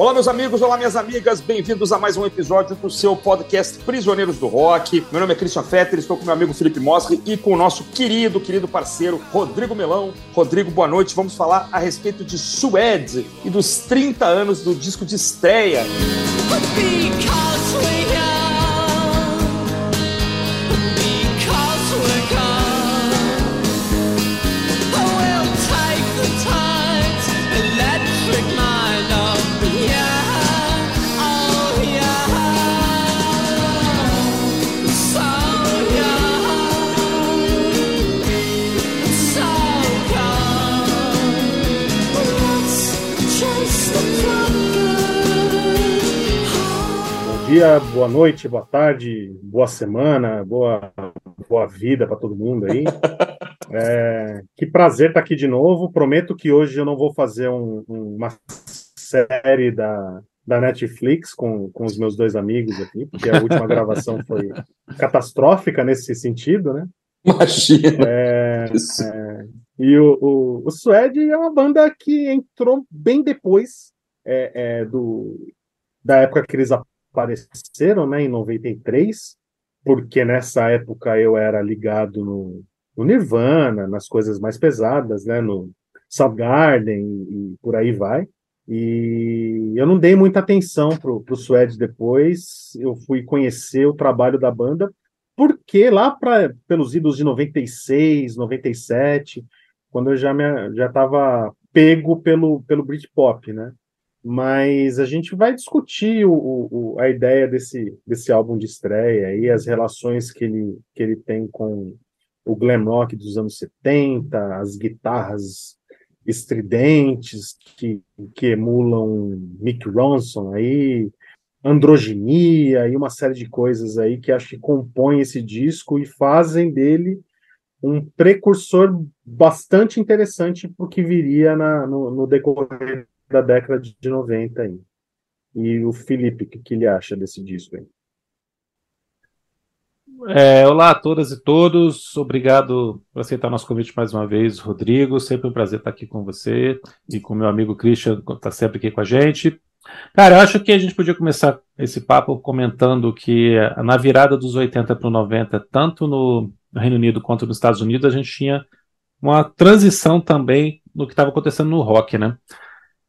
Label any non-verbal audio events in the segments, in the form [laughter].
Olá, meus amigos, olá, minhas amigas, bem-vindos a mais um episódio do seu podcast Prisioneiros do Rock. Meu nome é Christian Fetter, estou com meu amigo Felipe Mosri e com o nosso querido, querido parceiro Rodrigo Melão. Rodrigo, boa noite. Vamos falar a respeito de Suede e dos 30 anos do disco de estreia. Dia, boa noite, boa tarde, boa semana, boa, boa vida para todo mundo aí. [laughs] É, que prazer estar tá aqui de novo. Prometo que hoje eu não vou fazer um, uma série da, da Netflix com, com os meus dois amigos aqui, porque a última [laughs] gravação foi catastrófica nesse sentido, né? Imagina. É, é, e o, o, o Suede é uma banda que entrou bem depois é, é do, da época que eles apareceram, né, em 93, porque nessa época eu era ligado no, no Nirvana, nas coisas mais pesadas, né, no Soundgarden e, e por aí vai. E eu não dei muita atenção pro, pro Suede depois, eu fui conhecer o trabalho da banda, porque lá pra, pelos idos de 96, 97, quando eu já já estava pego pelo, pelo Britpop, né? Mas a gente vai discutir o, o, a ideia desse, desse álbum de estreia e as relações que ele, que ele tem com o glam rock dos anos 70, as guitarras estridentes que, que emulam Mick Ronson aí, androginia e uma série de coisas aí que acho que compõem esse disco e fazem dele um precursor bastante interessante para o que viria na, no, no decorrer da década de 90 aí. E o Felipe, o que, que ele acha desse disco aí? É, olá a todas e todos, obrigado por aceitar nosso convite mais uma vez, Rodrigo. Sempre um prazer estar aqui com você e com meu amigo Christian, que está sempre aqui com a gente. Cara, eu acho que a gente podia começar esse papo comentando que na virada dos 80 para o 90, tanto no Reino Unido quanto nos Estados Unidos, a gente tinha uma transição também no que estava acontecendo no rock, né?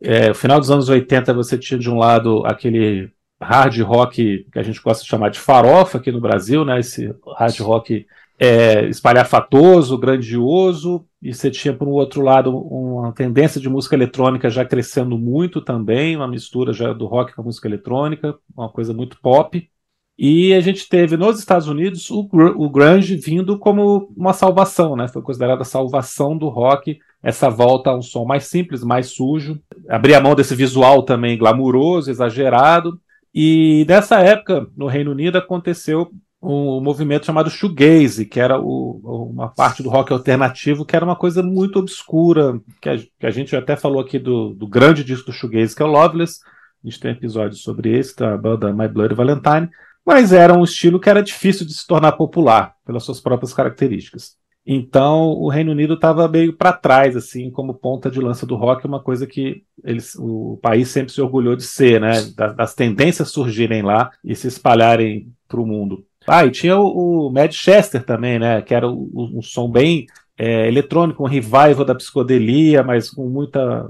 É, no final dos anos 80 você tinha de um lado aquele hard rock que a gente gosta de chamar de farofa aqui no Brasil, né? Esse hard rock é, espalhafatoso, grandioso, e você tinha por um outro lado uma tendência de música eletrônica já crescendo muito também, uma mistura já do rock com a música eletrônica, uma coisa muito pop. E a gente teve nos Estados Unidos o, o grunge vindo como uma salvação, né? Foi considerada a salvação do rock essa volta a um som mais simples, mais sujo, abrir a mão desse visual também glamuroso, exagerado. E nessa época, no Reino Unido, aconteceu um movimento chamado shoegaze, que era o, uma parte do rock alternativo, que era uma coisa muito obscura, que a, que a gente até falou aqui do, do, grande disco do shoegaze, que é o Loveless. A gente tem episódio sobre esse, da banda My Bloody Valentine, mas era um estilo que era difícil de se tornar popular, pelas suas próprias características. Então, o Reino Unido estava meio para trás, assim, como ponta de lança do rock, uma coisa que eles, o país sempre se orgulhou de ser, né? Das, das tendências surgirem lá e se espalharem para o mundo. Ah, e tinha o, o Manchester também, né? Que era um som bem é, eletrônico, um revival da psicodelia, mas com muita.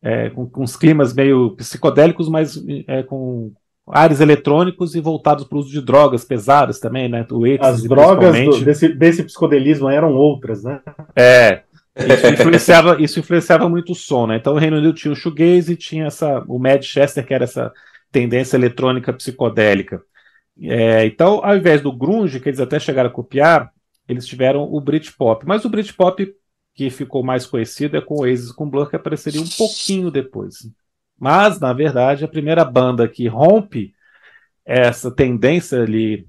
É, com, com uns climas meio psicodélicos, mas é, com áreas eletrônicos e voltados para o uso de drogas pesadas também, né? O As drogas do, desse, desse psicodelismo eram outras, né? É. Isso influenciava, isso influenciava muito o som, né? Então o Reino Unido tinha o shoegaze e tinha essa, o Manchester, que era essa tendência eletrônica psicodélica. É, então, ao invés do grunge, que eles até chegaram a copiar, eles tiveram o Britpop. Mas o Britpop que ficou mais conhecido é com o Oasis com Blur, que apareceria um pouquinho depois. Mas, na verdade, a primeira banda que rompe essa tendência ali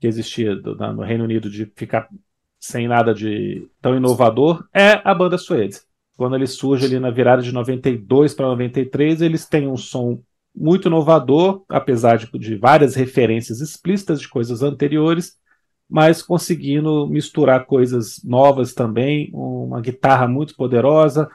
que existia no Reino Unido de ficar sem nada de tão inovador é a banda Suede. Quando ele surge ali na virada de 92 para 93, eles têm um som muito inovador, apesar de, de várias referências explícitas de coisas anteriores, mas conseguindo misturar coisas novas também, uma guitarra muito poderosa,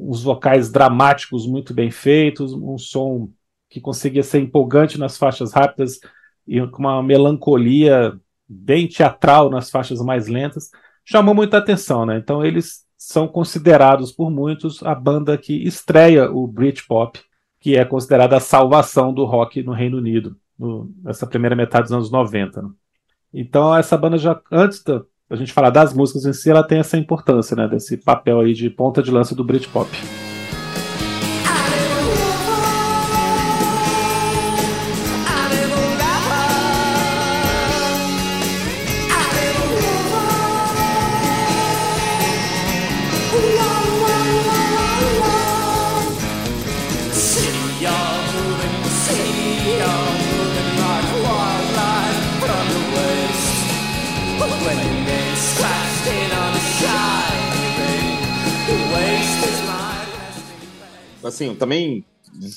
uns vocais dramáticos muito bem feitos, um som que conseguia ser empolgante nas faixas rápidas e com uma melancolia bem teatral nas faixas mais lentas, chamou muita atenção, né? Então eles são considerados por muitos a banda que estreia o Britpop, que é considerada a salvação do rock no Reino Unido, no, nessa primeira metade dos anos 90. Né? Então essa banda já antes da a gente falar das músicas em si, ela tem essa importância, né, desse papel aí de ponta de lança do Britpop. Assim, também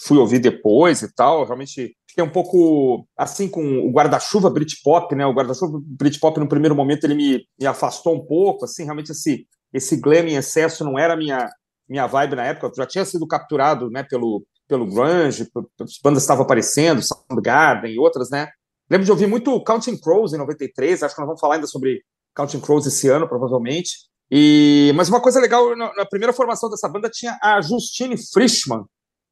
fui ouvir depois e tal, realmente fiquei um pouco assim com o guarda-chuva Britpop, né? O guarda-chuva Britpop no primeiro momento ele me, me afastou um pouco, assim, realmente esse esse glam em excesso não era minha minha vibe na época, eu já tinha sido capturado, né, pelo pelo grunge, as bandas estavam aparecendo, Soundgarden e outras, né? Lembro de ouvir muito Counting Crows em 93, acho que nós vamos falar ainda sobre Counting Crows esse ano, provavelmente. E, mas uma coisa legal, na, na, primeira formação dessa banda tinha a Justine Frischmann,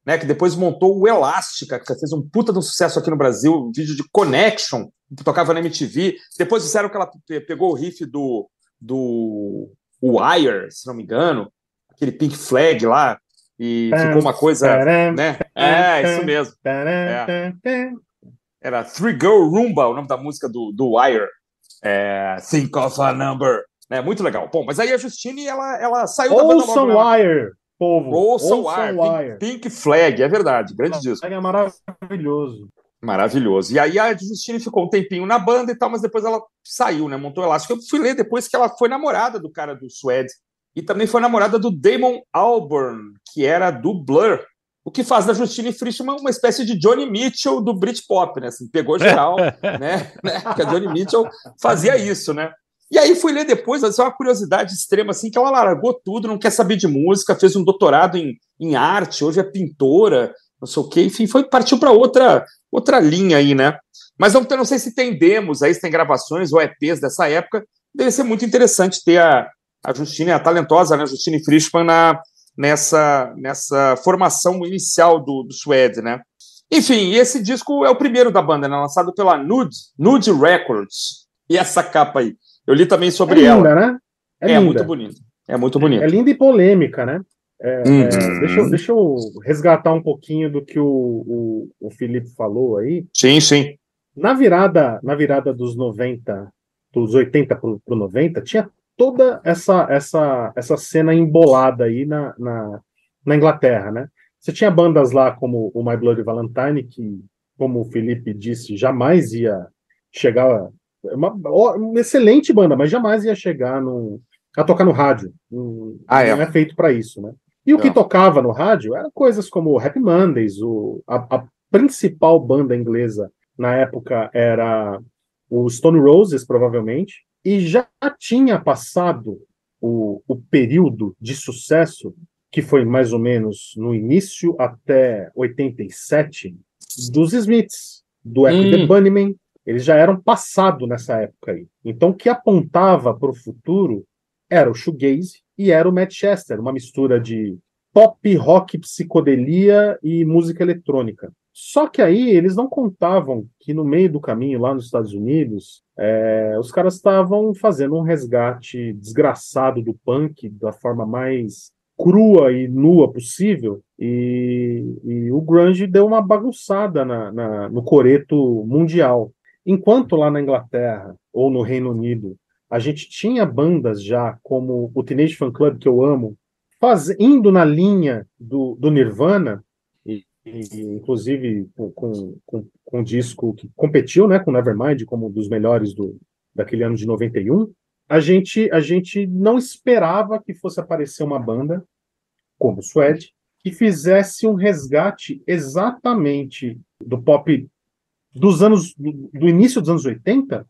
né, que depois montou o Elástica, que fez um puta de um sucesso aqui no Brasil, um vídeo de Connection, que tocava na MTV. Depois disseram que ela pegou o riff do, do Wire, se não me engano, aquele Pink Flag lá, e ficou uma coisa, né? É, isso mesmo. É. Era Three Girl Rumba, o nome da música do, do Wire. É, Think of a Number. É muito legal. Bom, mas aí a Justine, ela, ela saiu da banda logo, Wire, povo. Ouçam Wire, Wire. Pink, Pink, Flag, é verdade, grande disco. É maravilhoso. Maravilhoso. E aí a Justine ficou um tempinho na banda e tal, mas depois ela saiu, né? Montou elástico. Eu fui ler depois que ela foi namorada do cara do Suede e também foi namorada do Damon Albarn, que era do Blur. O que faz da Justine Frischmann uma espécie de Johnny Mitchell do Britpop, né? Assim, pegou geral, [laughs] né? [laughs] né? Porque a Johnny Mitchell fazia isso, né? E aí fui ler depois, é uma curiosidade extrema, assim, que ela largou tudo, não quer saber de música, fez um doutorado em, em arte, hoje é pintora, não sei o quê, enfim, foi, partiu para outra, outra linha aí, né? Mas não, não sei se tem demos aí, se tem gravações ou EPs dessa época, deve ser muito interessante ter a, a Justine, a talentosa, né, Justine Frischmann, na, nessa, nessa formação inicial do, do Suede, né? Enfim, esse disco é o primeiro da banda, né, lançado pela Nude, Nude Records. E essa capa aí? Eu li também sobre é linda, ela. Né? É, é muito bonito. É muito bonito. É linda e polêmica, né? É, é, deixa, eu, deixa, eu, resgatar um pouquinho do que o, o, o Felipe falou aí. Sim, sim. Na virada, na virada dos 90, dos 80 para o 90, tinha toda essa, essa, essa cena embolada aí na, na, na, Inglaterra, né? Você tinha bandas lá como o My Bloody Valentine, que, como o Felipe disse, jamais ia chegar é uma, uma, excelente banda, mas jamais ia chegar no, a tocar no rádio. Não, ah, é. não é feito para isso, né? E o não. que tocava no rádio eram coisas como Happy Mondays, o, a, a, principal banda inglesa na época era o Stone Roses, provavelmente, e já tinha passado o, o período de sucesso, que foi mais ou menos no início até 87, dos Smiths, do Echo hum. the Bunnymen, eles já eram passado nessa época aí. Então, o que apontava para o futuro era o shoegaze e era o Manchester, uma mistura de pop, rock, psicodelia e música eletrônica. Só que aí eles não contavam que no meio do caminho, lá nos Estados Unidos, é, os caras estavam fazendo um resgate desgraçado do punk da forma mais crua e nua possível, e, e o grunge deu uma bagunçada na, na, no coreto mundial. Enquanto lá na Inglaterra ou no Reino Unido a gente tinha bandas já como o Teenage Fan Club, que eu amo, faz, indo na linha do, do Nirvana, e, e inclusive com, com, com, disco que competiu né, com Nevermind como um dos melhores do, daquele ano de 91, a gente, a gente não esperava que fosse aparecer uma banda como o Suede, que fizesse um resgate exatamente do pop dos anos do início dos anos 80,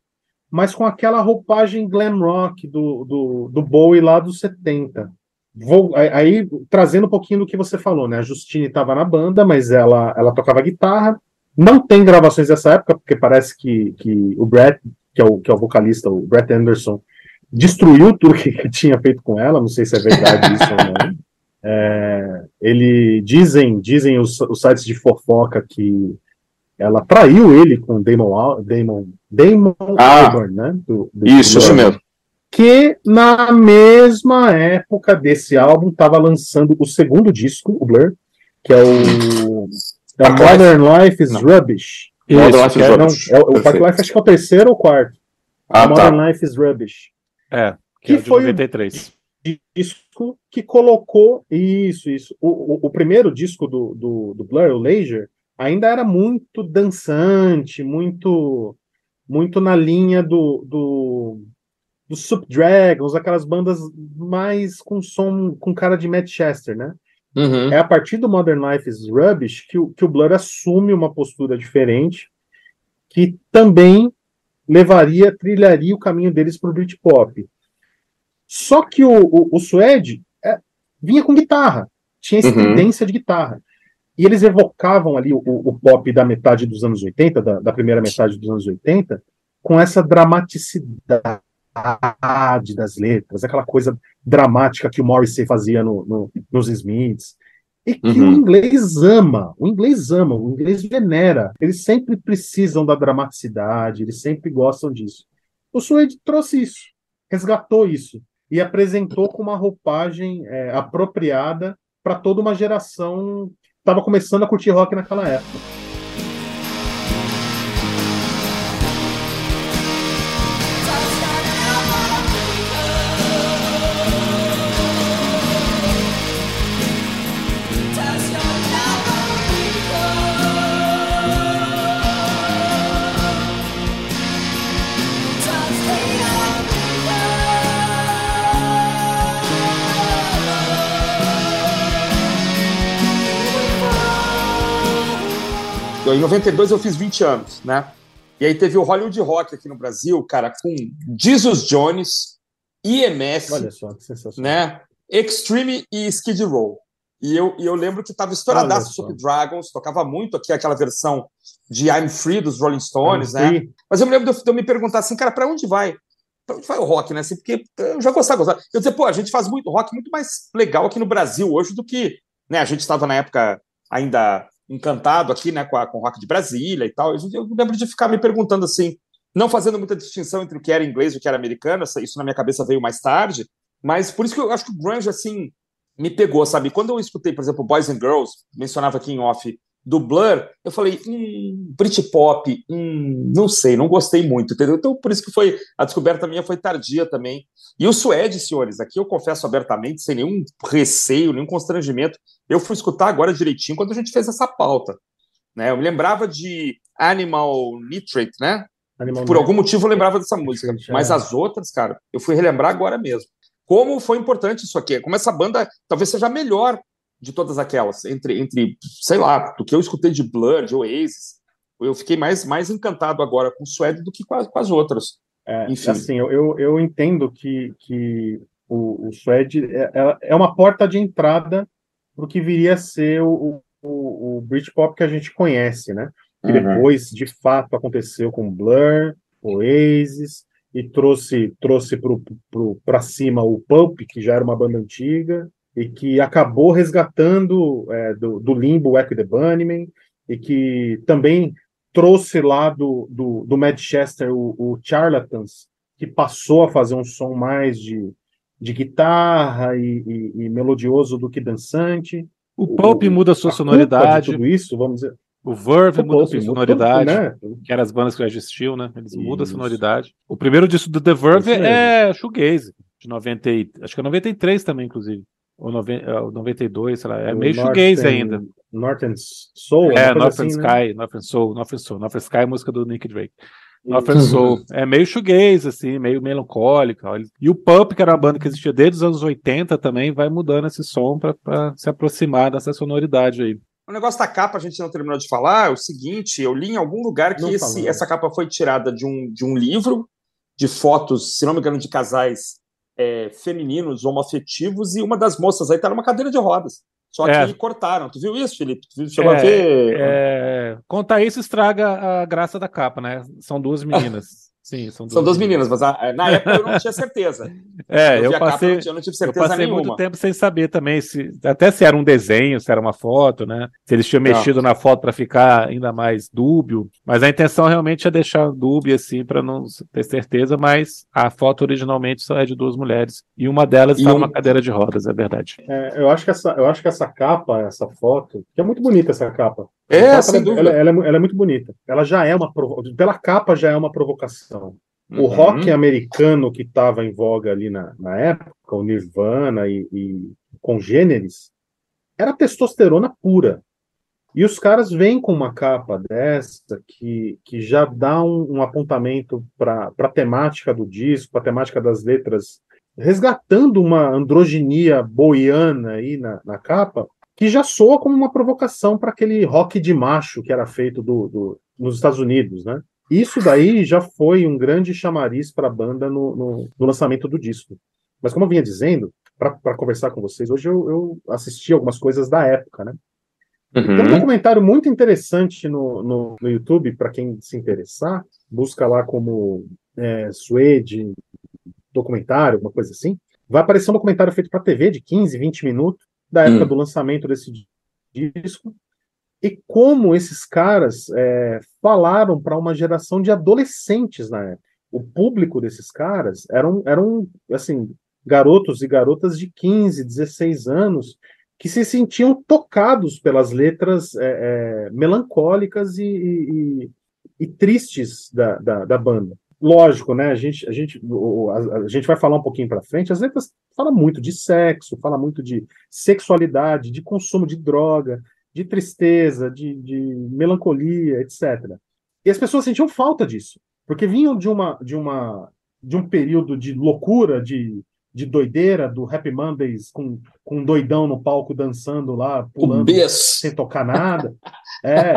mas com aquela roupagem glam rock do, do, do Bowie lá dos 70. vou aí trazendo um pouquinho do que você falou, né? A Justine estava na banda, mas ela, ela tocava guitarra. Não tem gravações dessa época, porque parece que, que o Brett, que é o, que é o vocalista, o Brett Anderson, destruiu tudo que, que tinha feito com ela. Não sei se é verdade isso ou não. [laughs] É, ele dizem, dizem os, os sites de fofoca que ela traiu ele com Damon Damon Damon ah, Albarn, né? Do, do isso, isso mesmo. Que na mesma época desse álbum estava lançando o segundo disco, o Blur, que é o é Modern Life is não. Rubbish. Isso, Modern Life is é, Rubbish. Não, é, o Modern Life acho que é o terceiro ou quarto. Ah, Modern tá. Life is Rubbish. É, que, que é foi 93. o disco que colocou isso, isso. O, o, o primeiro disco do, do, do Blur, o Leisure, ainda era muito dançante, muito muito na linha do, do, do Subdragons, aquelas bandas mais com som, com cara de Manchester, né? Uhum. É a partir do Modern Life is Rubbish que o, que o Blur assume uma postura diferente, que também levaria, trilharia o caminho deles para o Britpop. Só que o, o, o Suede é, vinha com guitarra, tinha essa uhum. tendência de guitarra. E eles evocavam ali o, o pop da metade dos anos 80, da, da, primeira metade dos anos 80, com essa dramaticidade das letras, aquela coisa dramática que o Morrissey fazia no, no, nos Smiths. E que uhum. o inglês ama, o inglês ama, o inglês venera. Eles sempre precisam da dramaticidade, eles sempre gostam disso. O Suede trouxe isso, resgatou isso e apresentou com uma roupagem é, apropriada para toda uma geração estava começando a curtir rock naquela época. Em 92 eu fiz 20 anos, né? E aí teve o Hollywood Rock aqui no Brasil, cara, com Jesus Jones, IMF, Olha só, que sensacional. né? Extreme e Skid Row. E eu, e eu lembro que estava estouradaço Super Dragons, tocava muito aqui aquela versão de I'm Free dos Rolling Stones, né? Mas eu me lembro de eu, de eu me perguntar assim, cara, para onde vai? Pra onde vai o rock, né? Assim, porque eu já gostava, gostava. Eu dizer, pô, a gente faz muito rock muito mais legal aqui no Brasil hoje do que, né? A gente estava na época ainda encantado aqui, né, com, a, com o rock de Brasília e tal. Eu lembro de ficar me perguntando assim, não fazendo muita distinção entre o que era inglês e o que era americano, isso na minha cabeça veio mais tarde, mas por isso que eu acho que o grunge, assim, me pegou, sabe? Quando eu escutei, por exemplo, Boys and Girls, mencionava aqui em off, do Blur, eu falei, hum, Britpop, hum, não sei, não gostei muito, entendeu? Então, por isso que foi, a descoberta minha foi tardia também. E o Suede, senhores, aqui eu confesso abertamente, sem nenhum receio, nenhum constrangimento, eu fui escutar agora direitinho quando a gente fez essa pauta. Né? Eu me lembrava de Animal Nitrate, né? Animal Por algum motivo eu lembrava dessa música, mas as outras, cara, eu fui relembrar agora mesmo. Como foi importante isso aqui, como essa banda talvez seja a melhor de todas aquelas, entre, entre sei lá, do que eu escutei de Blur, de Oasis, eu fiquei mais, mais encantado agora com o Suede do que com, a, com as outras. É, Enfim. Assim, eu, eu entendo que, que o, o Suede é, é, é uma porta de entrada para o que viria a ser o, o, o Britpop que a gente conhece, né? Que uhum. depois, de fato, aconteceu com Blur, Oasis, e trouxe trouxe para cima o Pulp, que já era uma banda antiga, e que acabou resgatando é, do, do, limbo o Echo the Bunnyman, e que também trouxe lá do, do, do Manchester o, o Charlatans, que passou a fazer um som mais de, de guitarra e, e, e melodioso do que dançante. O Pulp muda a sua a sonoridade. tudo isso, vamos dizer. O Verve muda a sua sonoridade, né? que eram as bandas que já existiam, né? Eles isso. mudam a sonoridade. O primeiro disco do The Verve é Shoegaze, de 90, acho que é 93 também, inclusive ou 92, sei lá, é meio shoegaze ainda. Northern Soul? É, Northern assim, né? Sky, né? Northern Soul, Northern Soul. Northern Sky é a música do Nick Drake. Northern Soul. É meio shoegaze, assim, meio melancólico. E o Pump, que era uma banda que existia desde os anos 80 também, vai mudando esse som para se aproximar dessa sonoridade aí. O negócio da capa, a gente não terminou de falar, é o seguinte, eu li em algum lugar que esse, essa capa foi tirada de um, de um livro de fotos, se não me engano, de casais é, femininos homoafetivos e uma das moças aí tá numa cadeira de rodas. Só que é. cortaram. Tu viu isso, Felipe? Tu chegou é, a ver? É... Contar isso estraga a graça da capa, né? São duas meninas. [laughs] Sim, são duas, são duas meninas, mas a, na época eu não tinha certeza. [laughs] É, eu, eu passei, capa, eu não tive certeza eu passei nenhuma. muito tempo sem saber também se até se era um desenho, se era uma foto, né? Se eles tinham mexido na foto para ficar ainda mais dúbio, mas a intenção realmente é deixar dúbio assim para não ter certeza, mas a foto originalmente só é de duas mulheres e uma delas está um... numa cadeira de rodas, é verdade. É, eu acho que essa, eu acho que essa capa, essa foto, que é muito bonita essa capa. É, dúvida. Ela, ela, é, ela, é, muito bonita. Ela já é uma pela capa já é uma provocação. O uhum. rock americano que estava em voga ali na, na época, o Nirvana e, e congêneres, era testosterona pura. E os caras vêm com uma capa dessa que, que já dá um, um apontamento para a temática do disco, para a temática das letras, resgatando uma androginia boiana aí na, na capa, que já soa como uma provocação para aquele rock de macho que era feito do, do, nos Estados Unidos, né? Isso daí já foi um grande chamariz para a banda no, no, no, lançamento do disco. Mas como eu vinha dizendo, para conversar com vocês, hoje eu, eu, assisti algumas coisas da época, né? Uhum. Tem um documentário muito interessante no, no, no YouTube, para quem se interessar, busca lá como é, Suede, documentário, alguma coisa assim. Vai aparecer um documentário feito para TV de 15, 20 minutos, da época uhum. do lançamento desse disco, e como esses caras é, falaram para uma geração de adolescentes na época. O público desses caras eram, eram assim, garotos e garotas de 15, 16 anos que se sentiam tocados pelas letras é, é, melancólicas e, e, e tristes da, da, da, banda. Lógico, né? A gente, a gente, a, a gente vai falar um pouquinho para frente. As letras falam muito de sexo, fala muito de sexualidade, de consumo de droga, de tristeza, de, de melancolia, etc. E as pessoas sentiam falta disso, porque vinham de uma de uma de um período de loucura, de, de doideira do Happy Mondays com, com um doidão no palco dançando lá, pulando sem tocar nada. [laughs] É.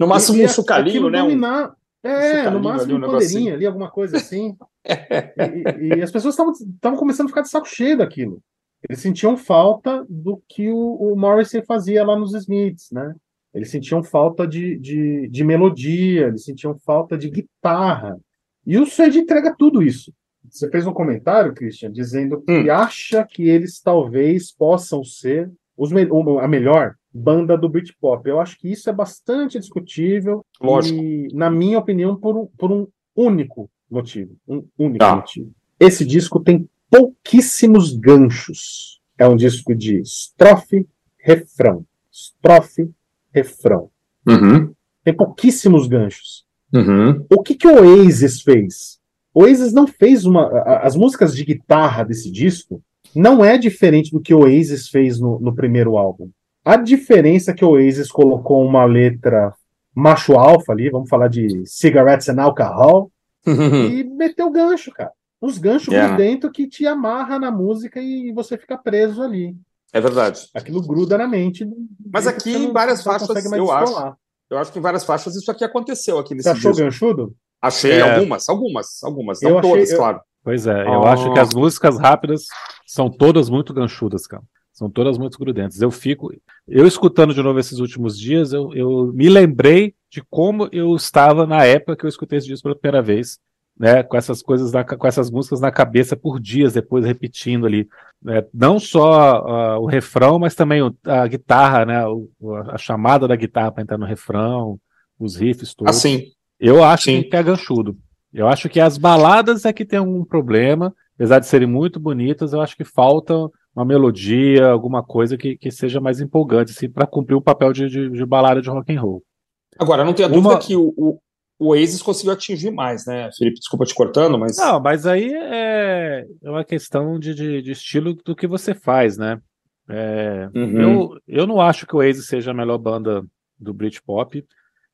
no máximo e, um sucalinho, né? Dominar, é, um no máximo um bandeirinha ali, alguma coisa assim. [laughs] e, e, e, as pessoas estavam começando a ficar de saco cheio daquilo. Eles sentiam falta do que o, o Morrissey fazia lá nos Smiths, né? Eles sentiam falta de, de, de melodia, eles sentiam falta de guitarra. E o Suede entrega tudo isso. Você fez um comentário, Christian, dizendo que hum. acha que eles talvez possam ser os me a melhor banda do Britpop. Eu acho que isso é bastante discutível. Lógico. E, na minha opinião, por um, por um único motivo. Um único tá. motivo. Esse disco tem pouquíssimos ganchos. É um disco de estrofe, refrão, estrofe, refrão. Uhum. Tem pouquíssimos ganchos. Uhum. O que, que o Oasis fez? O Oasis não fez uma. As músicas de guitarra desse disco não é diferente do que o Oasis fez no, no primeiro álbum. A diferença é que o Oasis colocou uma letra macho alfa ali, vamos falar de cigarettes and alcohol, [laughs] e meteu gancho, cara uns ganchos yeah. por dentro que te amarra na música e você fica preso ali. É verdade. Aquilo gruda na mente. Mas aqui em várias faixas, eu acho. Eu acho que em várias faixas isso aqui aconteceu aqui nesse Você achou disco. ganchudo? Achei é. algumas, algumas, algumas. Não eu todas, achei, claro. Pois é, eu oh. acho que as músicas rápidas são todas muito ganchudas, cara. São todas muito grudentas. Eu fico. Eu escutando de novo esses últimos dias, eu, eu me lembrei de como eu estava na época que eu escutei esse disco pela primeira vez né, com essas coisas, na, com essas músicas na cabeça por dias depois repetindo ali, né, não só uh, o refrão, mas também o, a guitarra, né, o, a chamada da guitarra para entrar no refrão, os riffs todos. Assim. Eu acho Sim. que é ganchudo. Eu acho que as baladas é que tem algum problema, apesar de serem muito bonitas, eu acho que falta uma melodia, alguma coisa que, que seja mais empolgante, assim, para cumprir o papel de, de, de, balada de rock and roll. Agora, não tenha dúvida que o, o, o Oasis conseguiu atingir mais, né, Felipe? Desculpa te cortando, mas. Não, mas aí é, é uma questão de, de, de estilo do que você faz, né? É, uhum. eu, eu não acho que o Oasis seja a melhor banda do Britpop.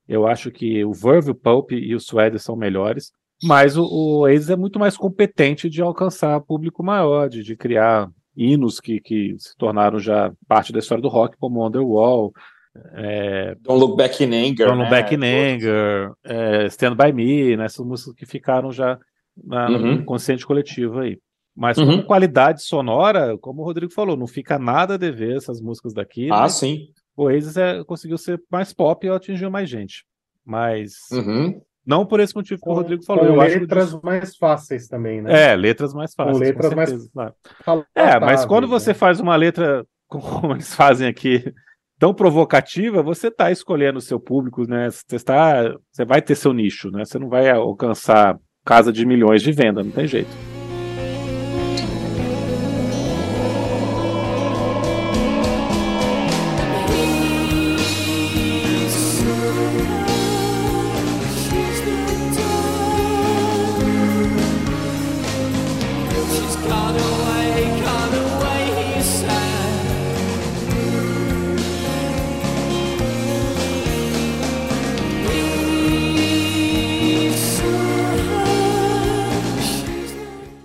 Eu acho que o Verve, o Pulp e o Suede são melhores. Mas o, o Oasis é muito mais competente de alcançar público maior, de, de criar hinos que, que se tornaram já parte da história do rock, como Underwall, é, Don't Look Back in Anger. Don't Look né? Back in Anger, é, Stand By Me, né? Essas músicas que ficaram já na, uhum. no consciente coletivo aí. Mas uhum. como qualidade sonora, como o Rodrigo falou, não fica nada a dever essas músicas daqui. Ah, sim. O Oasis é, conseguiu ser mais pop e atingiu mais gente. Mas uhum. Não por esse motivo que o Rodrigo falou. Com eu letras acho mais fáceis também, né? É, letras mais fáceis. Com letras com mais. É, mas quando você né? faz uma letra [laughs] como eles fazem aqui, tão provocativa, você está escolhendo o seu público, né? Você, está, você vai ter seu nicho, né? Você não vai alcançar casa de milhões de venda, não tem jeito.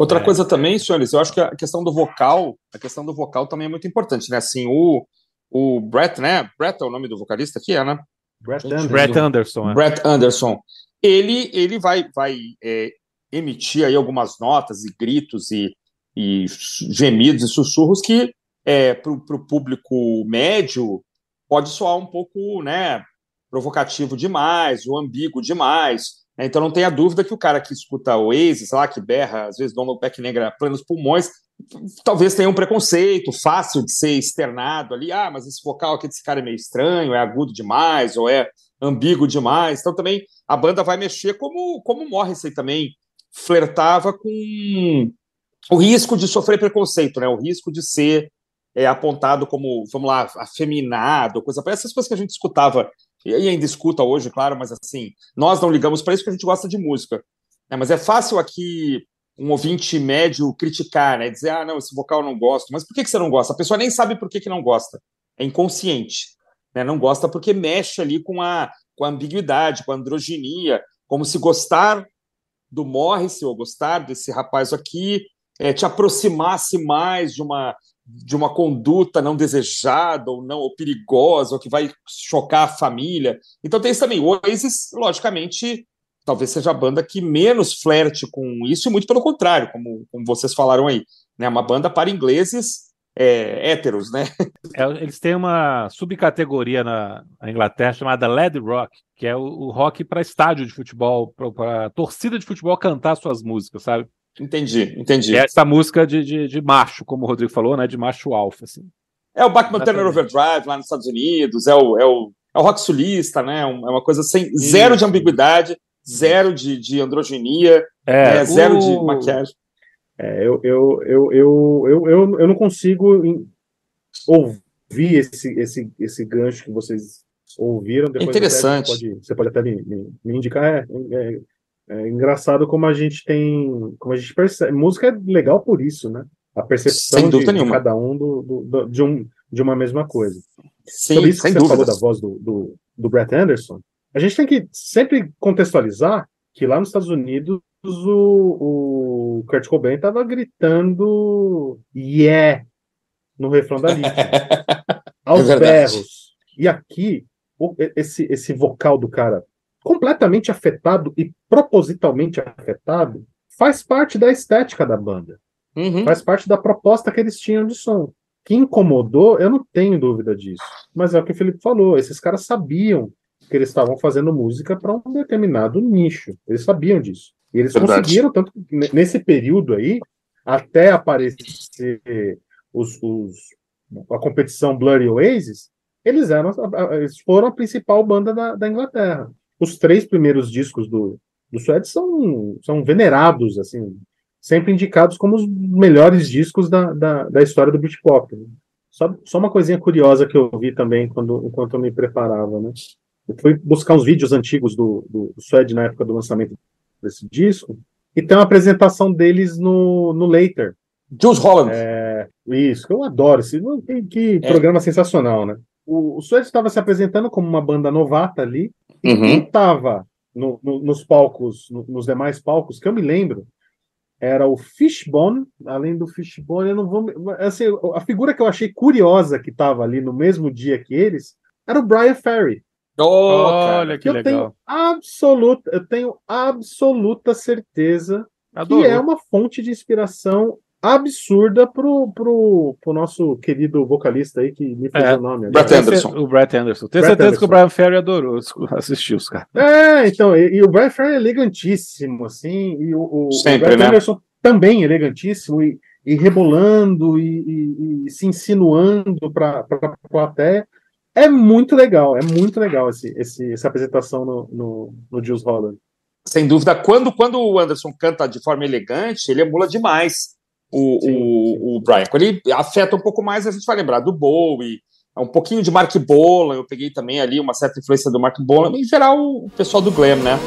Outra é. coisa também, senhores, eu acho que a questão do vocal, a questão do vocal também é muito importante, né? Assim, o, o Brett, né? Brett é o nome do vocalista aqui, é, né? Brett Anderson. Brett Anderson, é. Brett Anderson. Ele, ele vai, vai é, emitir aí algumas notas e gritos e, e gemidos e sussurros que é, para o público médio pode soar um pouco, né? Provocativo demais, ou ambíguo demais. Né? Então não tenha dúvida que o cara que escuta o Oasis lá, que berra, às vezes Donald Peck Negra plenos pulmões, talvez tenha um preconceito fácil de ser externado ali. Ah, mas esse vocal aqui desse cara é meio estranho, é agudo demais, ou é ambíguo demais. Então também a banda vai mexer como, como Morrissey também flertava com o risco de sofrer preconceito, né? O risco de ser é, apontado como, vamos lá, afeminado, coisa essas coisas que a gente escutava e ainda escuta hoje, claro, mas assim, nós não ligamos para isso porque a gente gosta de música. Né? Mas é fácil aqui um ouvinte médio criticar, né? Dizer, ah, não, esse vocal eu não gosto. Mas por que, que você não gosta? A pessoa nem sabe por que, que não gosta. É inconsciente. Né? Não gosta porque mexe ali com a, com a ambiguidade, com a androginia, como se gostar do Morris ou gostar desse rapaz aqui é, te aproximasse mais de uma de uma conduta não desejada ou não ou perigosa ou que vai chocar a família. Então tem isso também. O Oasis, logicamente, talvez seja a banda que menos flerte com isso, e muito pelo contrário, como, como vocês falaram aí. Né? Uma banda para ingleses é, héteros, né? [laughs] É, eles têm uma subcategoria na, na, Inglaterra chamada Led Rock, que é o, o rock para estádio de futebol, para torcida de futebol cantar suas músicas, sabe? Entendi, entendi. É essa música de, de, de, macho, como o Rodrigo falou, né? De macho alfa, assim. É o Bachman Turner Overdrive lá nos Estados Unidos, é o, é o, é o rock sulista, né? É uma coisa sem zero de ambiguidade, zero de, de androginia, é, né? zero o... de maquiagem. É, eu, eu, eu, eu, eu, eu, eu não consigo ouvir esse, esse, esse gancho que vocês ouviram. Depois Interessante. Você pode, você pode até me, me, me indicar. É, é, é engraçado como a gente tem, como a gente percebe. Música é legal por isso, né? A percepção de, de, cada um do, do, do, de, um, de uma mesma coisa. Sim, Sobre isso que você dúvidas. falou da voz do, do, do Brett Anderson, a gente tem que sempre contextualizar que lá nos Estados Unidos o, o Kurt Cobain estava gritando yeah no refrão da Lídia, [laughs] aos é berros. E aqui, esse, esse vocal do cara completamente afetado e propositalmente afetado, faz parte da estética da banda. Uhum. Faz parte da proposta que eles tinham de som. Que incomodou, eu não tenho dúvida disso. Mas é o que o Felipe falou: esses caras sabiam que eles estavam fazendo música para um determinado nicho. Eles sabiam disso. E eles Verdade. conseguiram, tanto nesse período aí, até aparecer os, os, a competição Blurry Oasis, eles eram eles foram a principal banda da, da Inglaterra os três primeiros discos do, do Suede são, são venerados, assim, sempre indicados como os melhores discos da, da, da história do Britpop. Né? Só, só uma coisinha curiosa que eu vi também quando, enquanto eu me preparava, né? Eu fui buscar uns vídeos antigos do, do, do Suede na época do lançamento desse disco, e tem uma apresentação deles no, no Later. Jules Holland. É, isso, que eu adoro. Esse, que, que é. programa sensacional, né? O, o Suede estava se apresentando como uma banda novata ali, e uhum. quem estava no, no, nos palcos, no, nos demais palcos, que eu me lembro, era o Fishbone, além do Fishbone, eu não vou. Assim, a figura que eu achei curiosa que estava ali no mesmo dia que eles era o Brian Ferry. Oh, Olha que, que eu legal. tenho absoluta, eu tenho absoluta certeza Adorou. que é uma fonte de inspiração absurda pro, pro, pro nosso querido vocalista aí, que me fez É, o nome. Brett Anderson. O Brett Anderson. Tenho Brett certeza que o Anderson. Brian Ferry adorou assistir os caras. É, então, e, e o Brian Ferry é elegantíssimo, assim, e o, o, o Sempre, Brett né? Anderson também elegantíssimo, e, e rebolando, e, e- e se insinuando para a plateia. É muito legal, é muito legal esse, esse- essa apresentação no, no, no Jules Holland. Sem dúvida, quando, quando o Anderson canta de forma elegante, ele emula demais o, Sim, o, o Brian. Quando ele afeta um pouco mais, a gente vai lembrar do Bowie, um pouquinho de Mark Bolan, eu peguei também ali uma certa influência do Mark Bolan, em geral o pessoal do glam, né?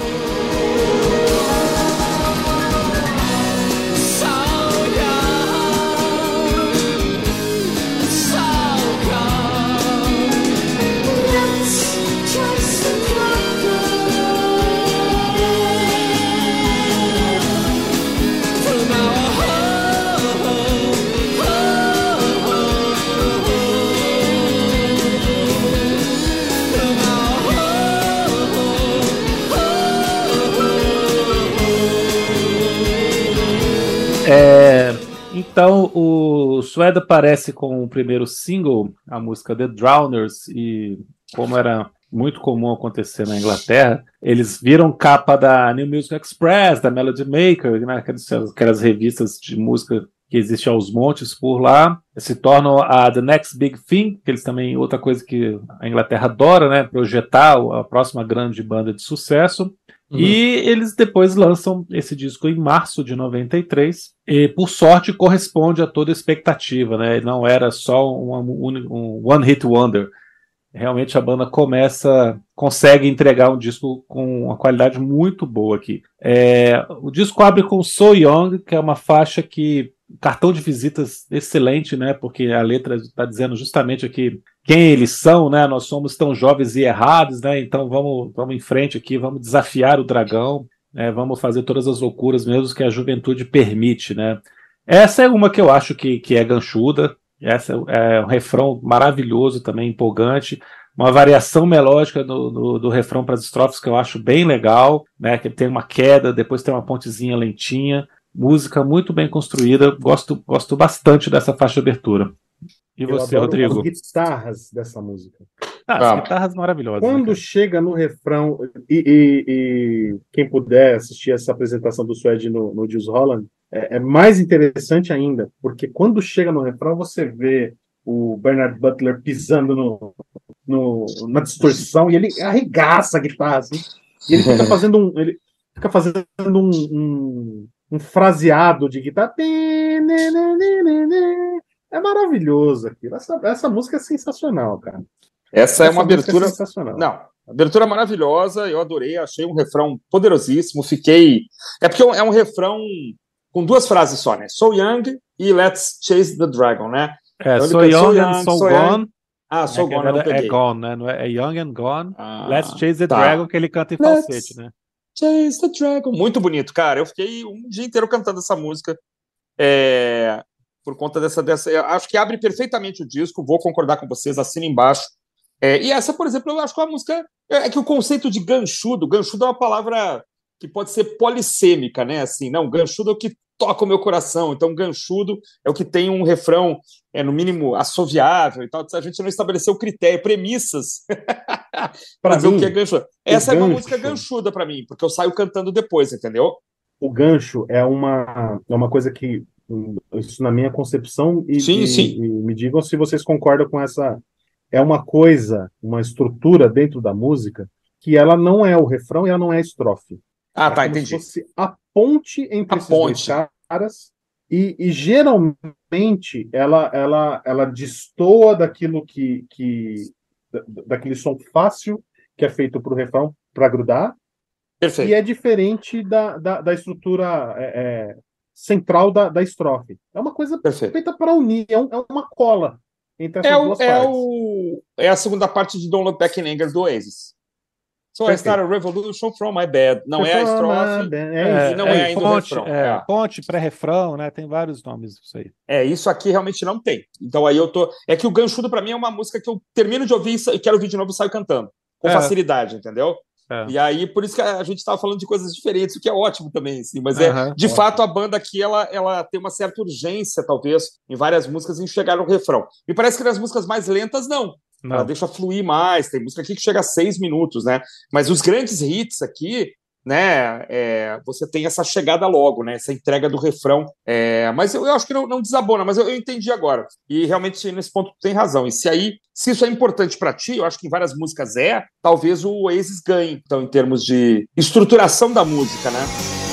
Suede aparece com o primeiro single, a música The Drowners, e como era muito comum acontecer na Inglaterra, eles viram capa da New Music Express, da Melody Maker, né, aquelas, aquelas revistas de música que existem aos montes por lá, se tornam a The Next Big Thing, que eles também, outra coisa que a Inglaterra adora, né, projetar a próxima grande banda de sucesso. E eles depois lançam esse disco em março de 93, e por sorte corresponde a toda expectativa, né? Não era só um, um- um one hit wonder. Realmente a banda começa, consegue entregar um disco com uma qualidade muito boa aqui. É, o disco abre com So Young, que é uma faixa que cartão de visitas excelente, né? Porque a letra está dizendo justamente aqui quem eles são, né? Nós somos tão jovens e errados, né? Então vamos, vamos em frente aqui, vamos desafiar o dragão, né? Vamos fazer todas as loucuras mesmo que a juventude permite, né? Essa é uma que eu acho que, que é ganchuda. Essa é um refrão maravilhoso também, empolgante. Uma variação melódica do, do, do refrão para as estrofes que eu acho bem legal, né? Que tem uma queda, depois tem uma pontezinha lentinha. Música muito bem construída. Gosto, gosto bastante dessa faixa de abertura. E Eu você, adoro Rodrigo? As guitarras dessa música. Ah, Ah. as guitarras maravilhosas. né, Quando cara? chega no refrão, e, e- e quem puder assistir essa apresentação do Suede no, no Jules Holland, é, é mais interessante ainda, porque quando chega no refrão, você vê o Bernard Butler pisando no, no- na distorção e ele arregaça a guitarra, assim, e ele fica [laughs] fazendo um. Ele fica fazendo um, um, um fraseado de guitarra. É maravilhoso aquilo. Essa, essa música é sensacional, cara. Essa é uma música abertura. sensacional. Não, abertura maravilhosa, eu adorei, achei um refrão poderosíssimo, fiquei. É porque é um refrão com duas frases só, né? So Young e Let's Chase the Dragon, né? É, Então So Young So and Young, So So Young. Gone. Ah, So é, Gone, é, peguei. Gone, né? É, é Young and Gone. Ah, Let's Chase the tá. Dragon, que ele canta em Let's- falsete, né? Chase the Dragon. Muito bonito, cara. Eu fiquei um dia inteiro cantando essa música. É, Por conta dessa, dessa. Acho que abre perfeitamente o disco, vou concordar com vocês, assina embaixo. É, e essa, por exemplo, eu acho que é uma música. É que o conceito de ganchudo, ganchudo é uma palavra que pode ser polissêmica, né? Assim, não, ganchudo é o que toca o meu coração. Então, ganchudo é o que tem um refrão, é, no mínimo, assoviável e tal. A gente não estabeleceu critério, premissas [laughs] para dizer o que é ganchudo. Essa é uma gancho- música ganchuda para mim, porque eu saio cantando depois, entendeu? o gancho é uma, é uma coisa que, hum, isso na minha concepção, e, Sim, e- sim. e me digam se vocês concordam com essa. É uma coisa, uma estrutura dentro da música que ela não é o refrão e ela não é a estrofe. Ah, é tá, entendi. se fosse a ponte entre A esses ponte. dois caras. E, e geralmente ela, ela, ela destoa daquilo que, que da- daquele som fácil que é feito para o refrão para grudar Perfeito. e é diferente da, da, da estrutura é, é, central da, da estrofe. É uma coisa Perfeito. feita para unir, é, um- é uma cola entre essas É, o, duas é, partes. o, é a segunda parte de Don't Look Back in Anger do Oasis. So I Perfeito. start a revolution from my bed. Não é a estrofe. É, e não é ainda o ponte, refrão, é, é. ponte, pré-refrão, né? Tem vários nomes isso aí. É, isso aqui realmente não tem. Então aí eu tô. É que o Ganchudo, pra mim, é uma música que eu termino de ouvir e quero ouvir de novo e saio cantando. Com É. facilidade, entendeu? É. E aí, por isso que a gente estava falando de coisas diferentes, o que é ótimo também, assim. Mas é, de ótimo. fato, a banda aqui, ela, ela tem uma certa urgência, talvez, em várias músicas, em chegar no refrão. Me parece que nas músicas mais lentas, não. Não. Ela deixa fluir mais. Tem música aqui que chega a seis minutos, né? Mas os grandes hits aqui, né? é, você tem essa chegada logo, né? Essa entrega do refrão. É, mas eu, eu acho que não, não desabona, mas eu, eu entendi agora. E realmente, nesse ponto, tu tem razão. E se aí, se isso é importante para ti, eu acho que em várias músicas é, talvez o Oasis ganhe, então, em termos de estruturação da música, né?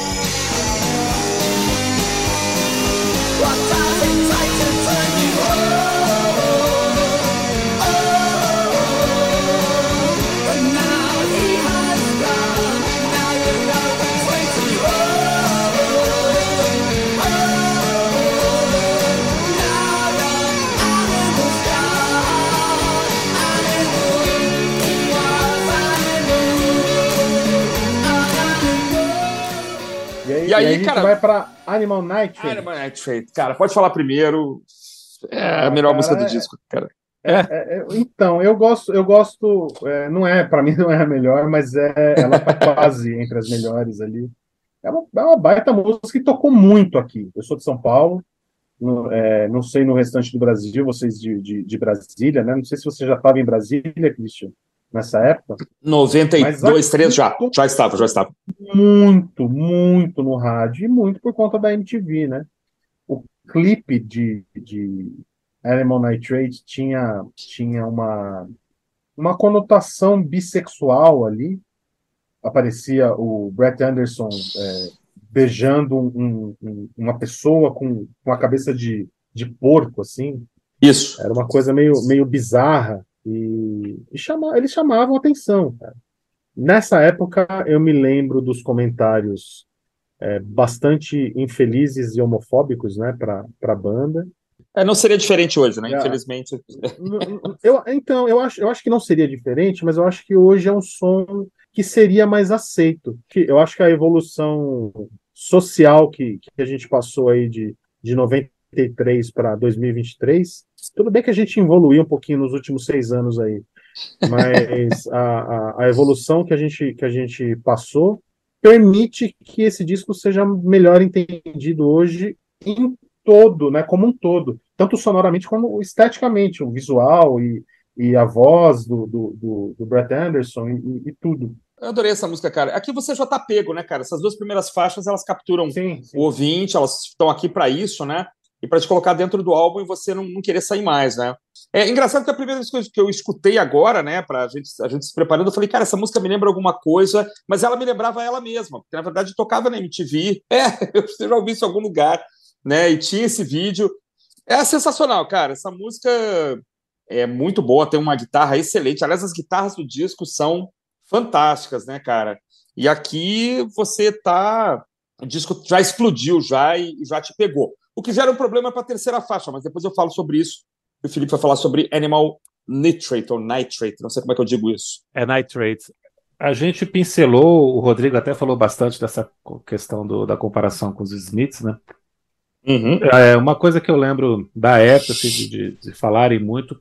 E aí, E aí, a gente cara- vai pra Animal Night. Animal Nitrate. Cara, pode falar primeiro. É a melhor Cara, música do é- disco, cara. É, é, então, eu gosto, eu gosto, é, não é, para [laughs] mim não é a melhor, mas é, ela tá quase entre as melhores ali. É uma, é uma baita música que tocou muito aqui. Eu sou de São Paulo, no- é, não sei no restante do Brasil, vocês de, de, de Brasília, né? Não sei se você já estava em Brasília, Christian, nessa época. 92, Mas 3 já. Já estava, já estava. Muito, muito no rádio, e muito por conta da MTV, né? O clipe de, de Animal Nitrate tinha, tinha uma, uma conotação bissexual ali. Aparecia o Brett Anderson é, beijando um- um- uma pessoa com, com a cabeça de, de porco, assim. Isso. Era uma coisa meio, meio bizarra e, e chama, eles chamavam atenção, cara. Nessa época, eu me lembro dos comentários é, bastante infelizes e homofóbicos, né, para a banda. É, não seria diferente hoje, né? É. Infelizmente. Eu, então, eu acho, eu acho que não seria diferente, mas eu acho que hoje é um som que seria mais aceito. Que eu acho que a evolução social que, que a gente passou aí de, de 93 para 2023, tudo bem que a gente evoluiu um pouquinho nos últimos seis anos aí, mas [laughs] a, a, a evolução que a, gente, que a gente passou permite que esse disco seja melhor entendido hoje em todo, né, como um todo, tanto sonoramente como esteticamente, o visual e, e a voz do, do, do, do Brett Anderson e, e- tudo. Eu adorei essa música, cara. Aqui você já tá pego, né, cara? Essas duas primeiras faixas, elas capturam Sim, sim. o ouvinte, elas estão aqui para isso, né? E para te colocar dentro do álbum e você não, não querer sair mais, né? É engraçado que a primeira vez que eu- escutei agora, né, pra gente, a gente se preparando, eu falei, cara, essa música me lembra alguma coisa, mas ela me lembrava ela mesma, porque na verdade tocava na MTV. [laughs] É, eu já ouvi isso em algum lugar, né? E tinha esse vídeo. É sensacional, cara. Essa música é muito boa, tem uma guitarra excelente. Aliás, as guitarras do disco são fantásticas, né, cara? E aqui você tá. O disco já explodiu já e já te pegou. O que gera um problema para a terceira faixa, mas depois eu falo sobre isso. E o Felipe vai falar sobre Animal Nitrate ou Nitrate, não sei como é que eu digo isso. É Nitrate. A gente pincelou, o Rodrigo até falou bastante dessa questão do- da comparação com os Smiths, né? É, uma coisa que eu lembro da época, assim, de, de, de falarem muito,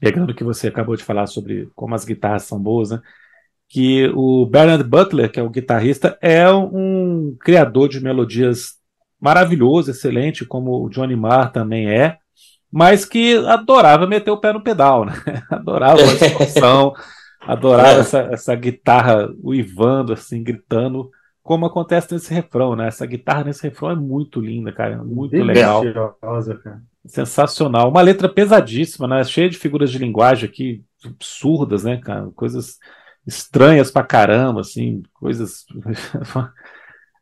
pegando o que você acabou de falar sobre como as guitarras são boas, né? Que o Bernard Butler, que é o guitarrista, é um criador de melodias maravilhoso, excelente, como o Johnny Marr também é, mas que adorava meter o pé no pedal, né? [laughs] Adorava [laughs] a distorção, adorava essa, essa guitarra uivando, assim, gritando, como acontece nesse refrão, né? Essa guitarra nesse refrão é muito linda, cara, muito legal. Deliciosa, cara. Sensacional. Uma letra pesadíssima, né? Cheia de figuras de linguagem aqui absurdas, né, cara? Coisas estranhas pra caramba, assim, coisas. [laughs]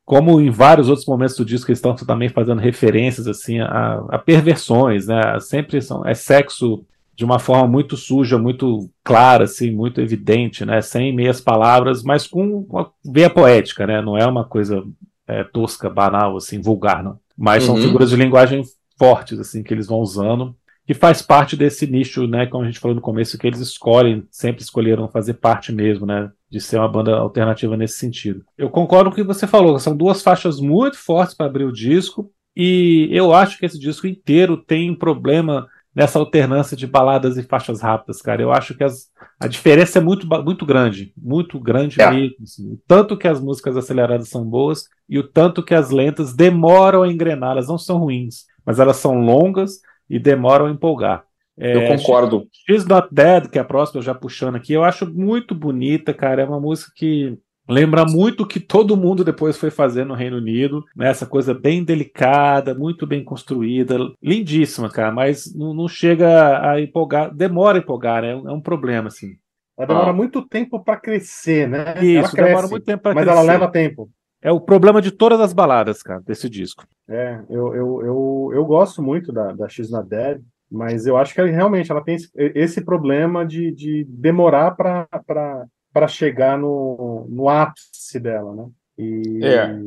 Como em vários outros momentos do disco eles estão também fazendo referências assim a, a perversões, né? Sempre são é sexo de uma forma muito suja, muito clara, assim, muito evidente, né? Sem meias palavras, mas com uma veia poética, né? Não é uma coisa é, tosca, banal, assim, vulgar, não. Mas são Uhum. figuras de linguagem fortes, assim, que eles vão usando, que faz parte desse nicho, né? Como a gente falou no começo, que eles escolhem, sempre escolheram fazer parte mesmo, né? De ser uma banda alternativa nesse sentido. Eu concordo com o que você falou, são duas faixas muito fortes para abrir o disco, e eu acho que esse disco inteiro tem um problema nessa alternância de baladas e faixas rápidas, cara. Eu acho que as, a diferença é muito, muito grande, muito grande É. mesmo. assim. O tanto que as músicas aceleradas são boas e o tanto que as lentas demoram a engrenar. Elas não são ruins, mas elas são longas e demoram a empolgar. É, Eu concordo. She's Not Dead, que é a próxima, já puxando aqui, eu acho muito bonita, cara. É uma música que lembra muito o que todo mundo depois foi fazer no Reino Unido, né? Essa coisa bem delicada, muito bem construída, lindíssima, cara, mas não, não chega a empolgar, demora a empolgar, né? É um, é um problema, assim. Ela demora Ah. muito tempo pra crescer, né? ela Isso, cresce, demora muito tempo para mas ela leva tempo. É o problema de todas as baladas, cara, desse disco. É, eu, eu, eu, eu gosto muito da, da X na Dead, mas eu acho que ela, realmente ela tem esse, esse problema de, de demorar para chegar no, no ápice dela, né? E, É.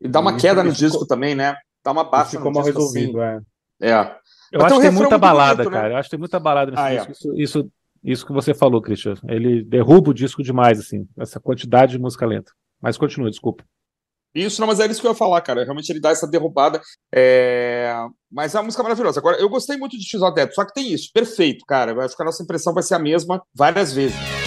E dá uma Isso- queda no disco ficou- também, né? Dá uma baixa ficou no mal disco resolvido, assim. é. É. Eu acho um que tem muita balada, bonito, né? cara. Eu acho que tem muita balada nesse Ah, é. disco. Isso, isso, isso que você falou, Christian. Ele derruba o disco demais, assim, essa quantidade de música lenta. Mas continua, desculpa. Isso, não, mas é isso que eu ia falar, cara. Realmente ele dá essa derrubada. é, Mas é uma música maravilhosa. Agora, eu gostei muito de X só que tem isso, perfeito, cara. Acho que a nossa impressão vai ser a mesma várias vezes.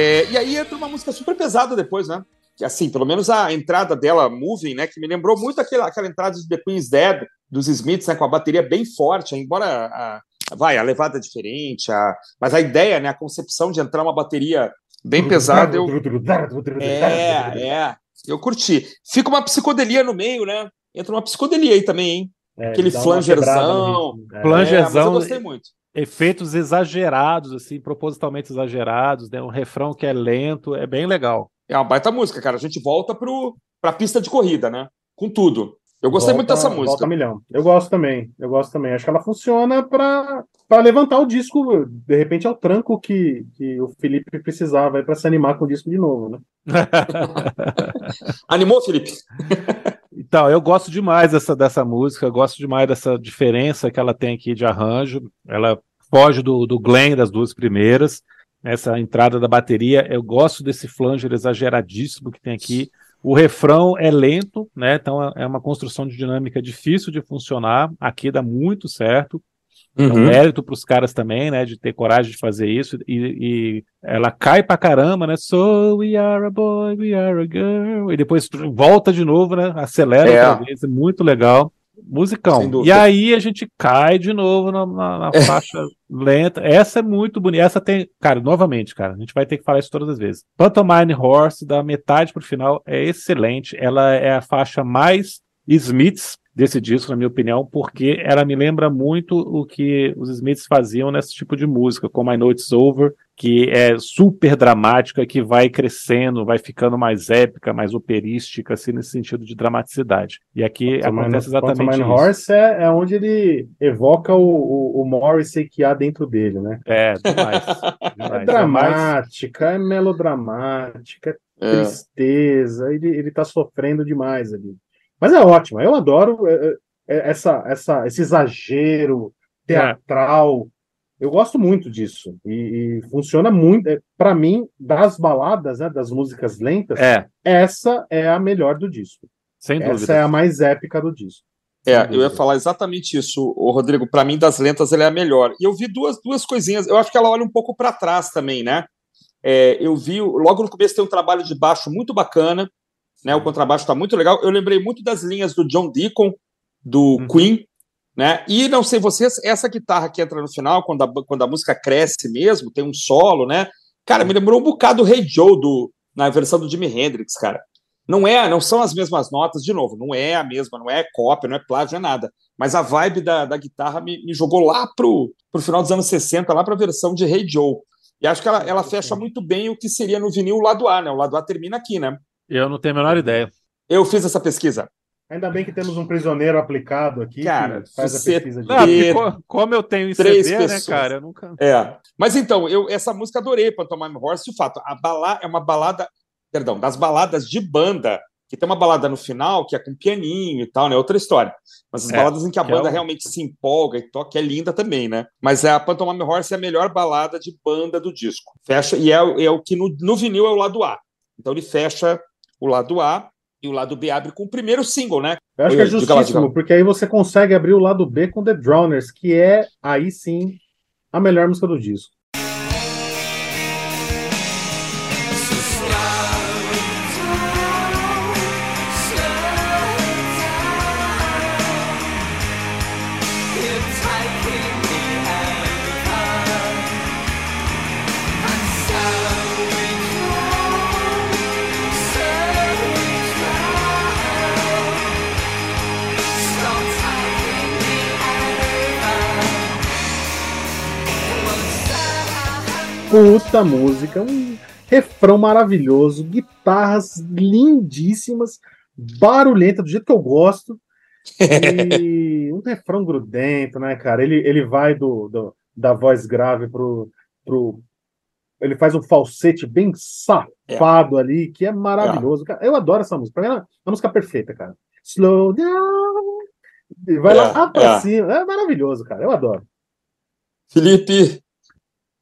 É, e aí entra uma música super pesada depois, né? Que assim, pelo menos a entrada dela, Moving, né? Que me lembrou muito aquela, aquela entrada de The Queen's Dead dos Smiths, né? Com a bateria bem forte, embora a, vai, a levada é diferente, a, mas a ideia, né? A concepção de entrar uma bateria bem pesada, eu, é, é, eu curti. Fica uma psicodelia no meio, né? Entra uma psicodelia aí também, hein? É, Aquele flangerzão. é. Flan- É, mas eu Flangerzão- gostei muito. Efeitos exagerados, assim, propositalmente exagerados, né? Um refrão que é lento, é bem legal. É uma baita música, cara. A gente volta pro, pra pista de corrida, né? Com tudo. Eu gostei muito Volta- dessa música. Volta milhão. Eu gosto também. Eu gosto também. Acho que ela funciona para para levantar o disco. De repente é o tranco que, que o Felipe precisava para se animar com o disco de novo, né? [laughs] [laughs] Animou, Felipe? [laughs] Então, eu gosto demais dessa, dessa música, eu gosto demais dessa diferença que ela tem aqui de arranjo. Ela foge do, do Glenn das duas primeiras. Essa entrada da bateria, eu gosto desse flanger exageradíssimo que tem aqui. O refrão é lento, né? Então é- é uma construção de dinâmica difícil de funcionar. Aqui dá muito certo. Então, Uhum. mérito para os caras também, né, de ter coragem de fazer isso. E, e ela cai pra caramba, né? So we are a boy, we are a girl. E depois volta de novo, né? Acelera É. outra vez. É muito legal. Musicão. E aí a gente cai de novo na, na- na faixa lenta. Essa é muito bonita. Essa tem. Cara, novamente, cara, a gente vai ter que falar isso todas as vezes. Pantomime Horse, da metade pro final, é excelente. Ela é a faixa mais Smiths desse disco, na minha opinião, porque ela me lembra muito o que os Smiths faziam nesse tipo de música, como I Know It's Over, que é super dramática, que vai crescendo, vai ficando mais épica, mais operística, assim, nesse sentido de dramaticidade. E aqui acontece exatamente Pantomime isso. Horse é, é onde ele evoca o, o, o Morrissey que há dentro dele, né? É, demais. É [laughs] demais. É dramática, é melodramática, é É. tristeza, ele, ele tá sofrendo demais ali. Mas é ótimo, eu adoro é, é, é, essa, essa, esse exagero teatral. Eu gosto muito disso. E, e funciona muito. Para mim, das baladas, né, das músicas lentas, É, essa é a melhor do disco. sem Essa dúvida. é a mais épica do disco. É, eu ia falar exatamente isso, o Rodrigo. Para mim, das lentas, ela é a melhor. E eu vi duas, duas coisinhas. Eu acho que ela olha um pouco para trás também, né? É, eu vi, logo no começo tem um trabalho de baixo muito bacana, né? O contrabaixo está muito legal. Eu lembrei muito das linhas do John Deacon, do Uhum. Queen, né? E não sei vocês, essa guitarra que entra no final, quando a, quando a música cresce mesmo, tem um solo, né? Cara, me lembrou um bocado do Hey Joe do, na versão do Jimi Hendrix, cara. Não é, não são as mesmas notas, de novo, não é a mesma, não é cópia, não é plágio, não é nada. Mas a vibe da, da guitarra me, me jogou lá pro, pro final dos anos 60, lá pra versão de Hey Joe. E acho que ela, ela fecha muito bem o que seria no vinil o lado A, né? O lado A termina aqui, né? Eu não tenho a menor ideia. Eu fiz essa pesquisa. Ainda bem que temos um prisioneiro aplicado aqui Cara, que faz a pesquisa de Não, porque co- como eu tenho em Três CD, né, pessoas. cara? Eu nunca. É. Mas então, eu essa música adorei Pantomime Horse, de fato. A bala é uma balada, perdão, das baladas de banda, que tem uma balada no final que é com pianinho e tal, né? Outra história. Mas as É, baladas em que a que é banda o- realmente se empolga e toca é linda também, né? Mas a Pantomime Horse é a melhor balada de banda do disco. Fecha e é, o- é o que no, no vinil é o lado A. Então ele fecha o lado A e o lado B abre com o primeiro single, né? Eu acho que é Diga lá, diga lá. justíssimo, porque aí você consegue abrir o lado B com The Drowners, que é, aí sim, a melhor música do disco. Puta música, um refrão maravilhoso, guitarras lindíssimas, barulhenta, do jeito que eu gosto. E [laughs] um refrão grudento, né, cara? Ele, ele vai do, do- da voz grave pro, pro. Ele faz um falsete bem safado ali, que é maravilhoso. Cara, eu adoro essa música. Pra mim, é uma música perfeita, cara. Slow down. Vai É, lá pra é. cima. É maravilhoso, cara. Eu adoro. Felipe,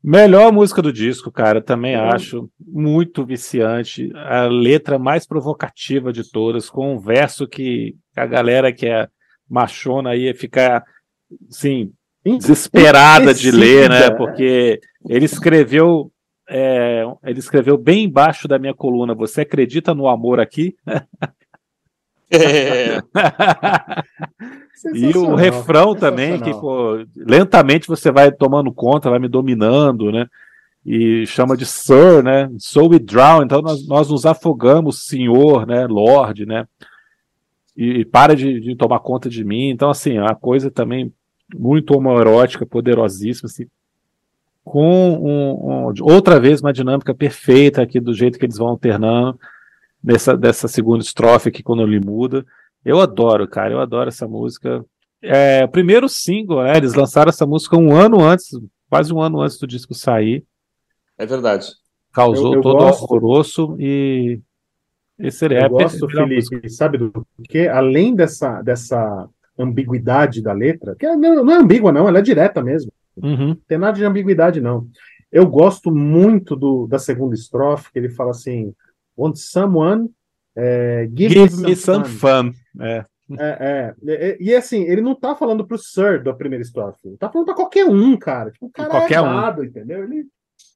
Melhor música do disco, cara, também Uhum. acho muito viciante. A letra mais provocativa de todas, com um verso que a galera que é machona aí ia ficar, assim, desesperada de ler, né? Porque ele escreveu, é, ele escreveu bem embaixo da minha coluna. Você acredita no amor aqui? [laughs] é, [laughs] E o refrão também, que pô, lentamente você vai tomando conta, vai me dominando, né? E chama de Sir, né? So we drown, então nós, nós nos afogamos, senhor, né? Lord, né? E, e para de, de tomar conta de mim. Então, assim, é uma coisa também muito homoerótica, poderosíssima, assim, com um- um- outra vez uma dinâmica perfeita aqui do jeito que eles vão alternando nessa dessa segunda estrofe aqui quando ele muda. Eu adoro, cara, eu adoro essa música. É, primeiro single, né, eles lançaram essa música um ano antes, quase um ano antes do disco sair. é verdade. Causou Eu- eu todo gosto. o alvoroço e esse Eu gosto, é a melhor Felipe, sabe do quê? Além dessa, dessa ambiguidade da letra, que é- não, é ambígua, não, ela é direta mesmo. Uhum. Não tem nada de ambiguidade, não. Eu gosto muito do, da segunda estrofe, que ele fala assim: Want someone é, give, Give me me some some fun. fun. É. É, é, é, e assim, ele não tá falando pro Sir da primeira estrofe, ele tá falando pra qualquer um, cara. Tipo, o cara Qualquer é um. errado, entendeu? Ele,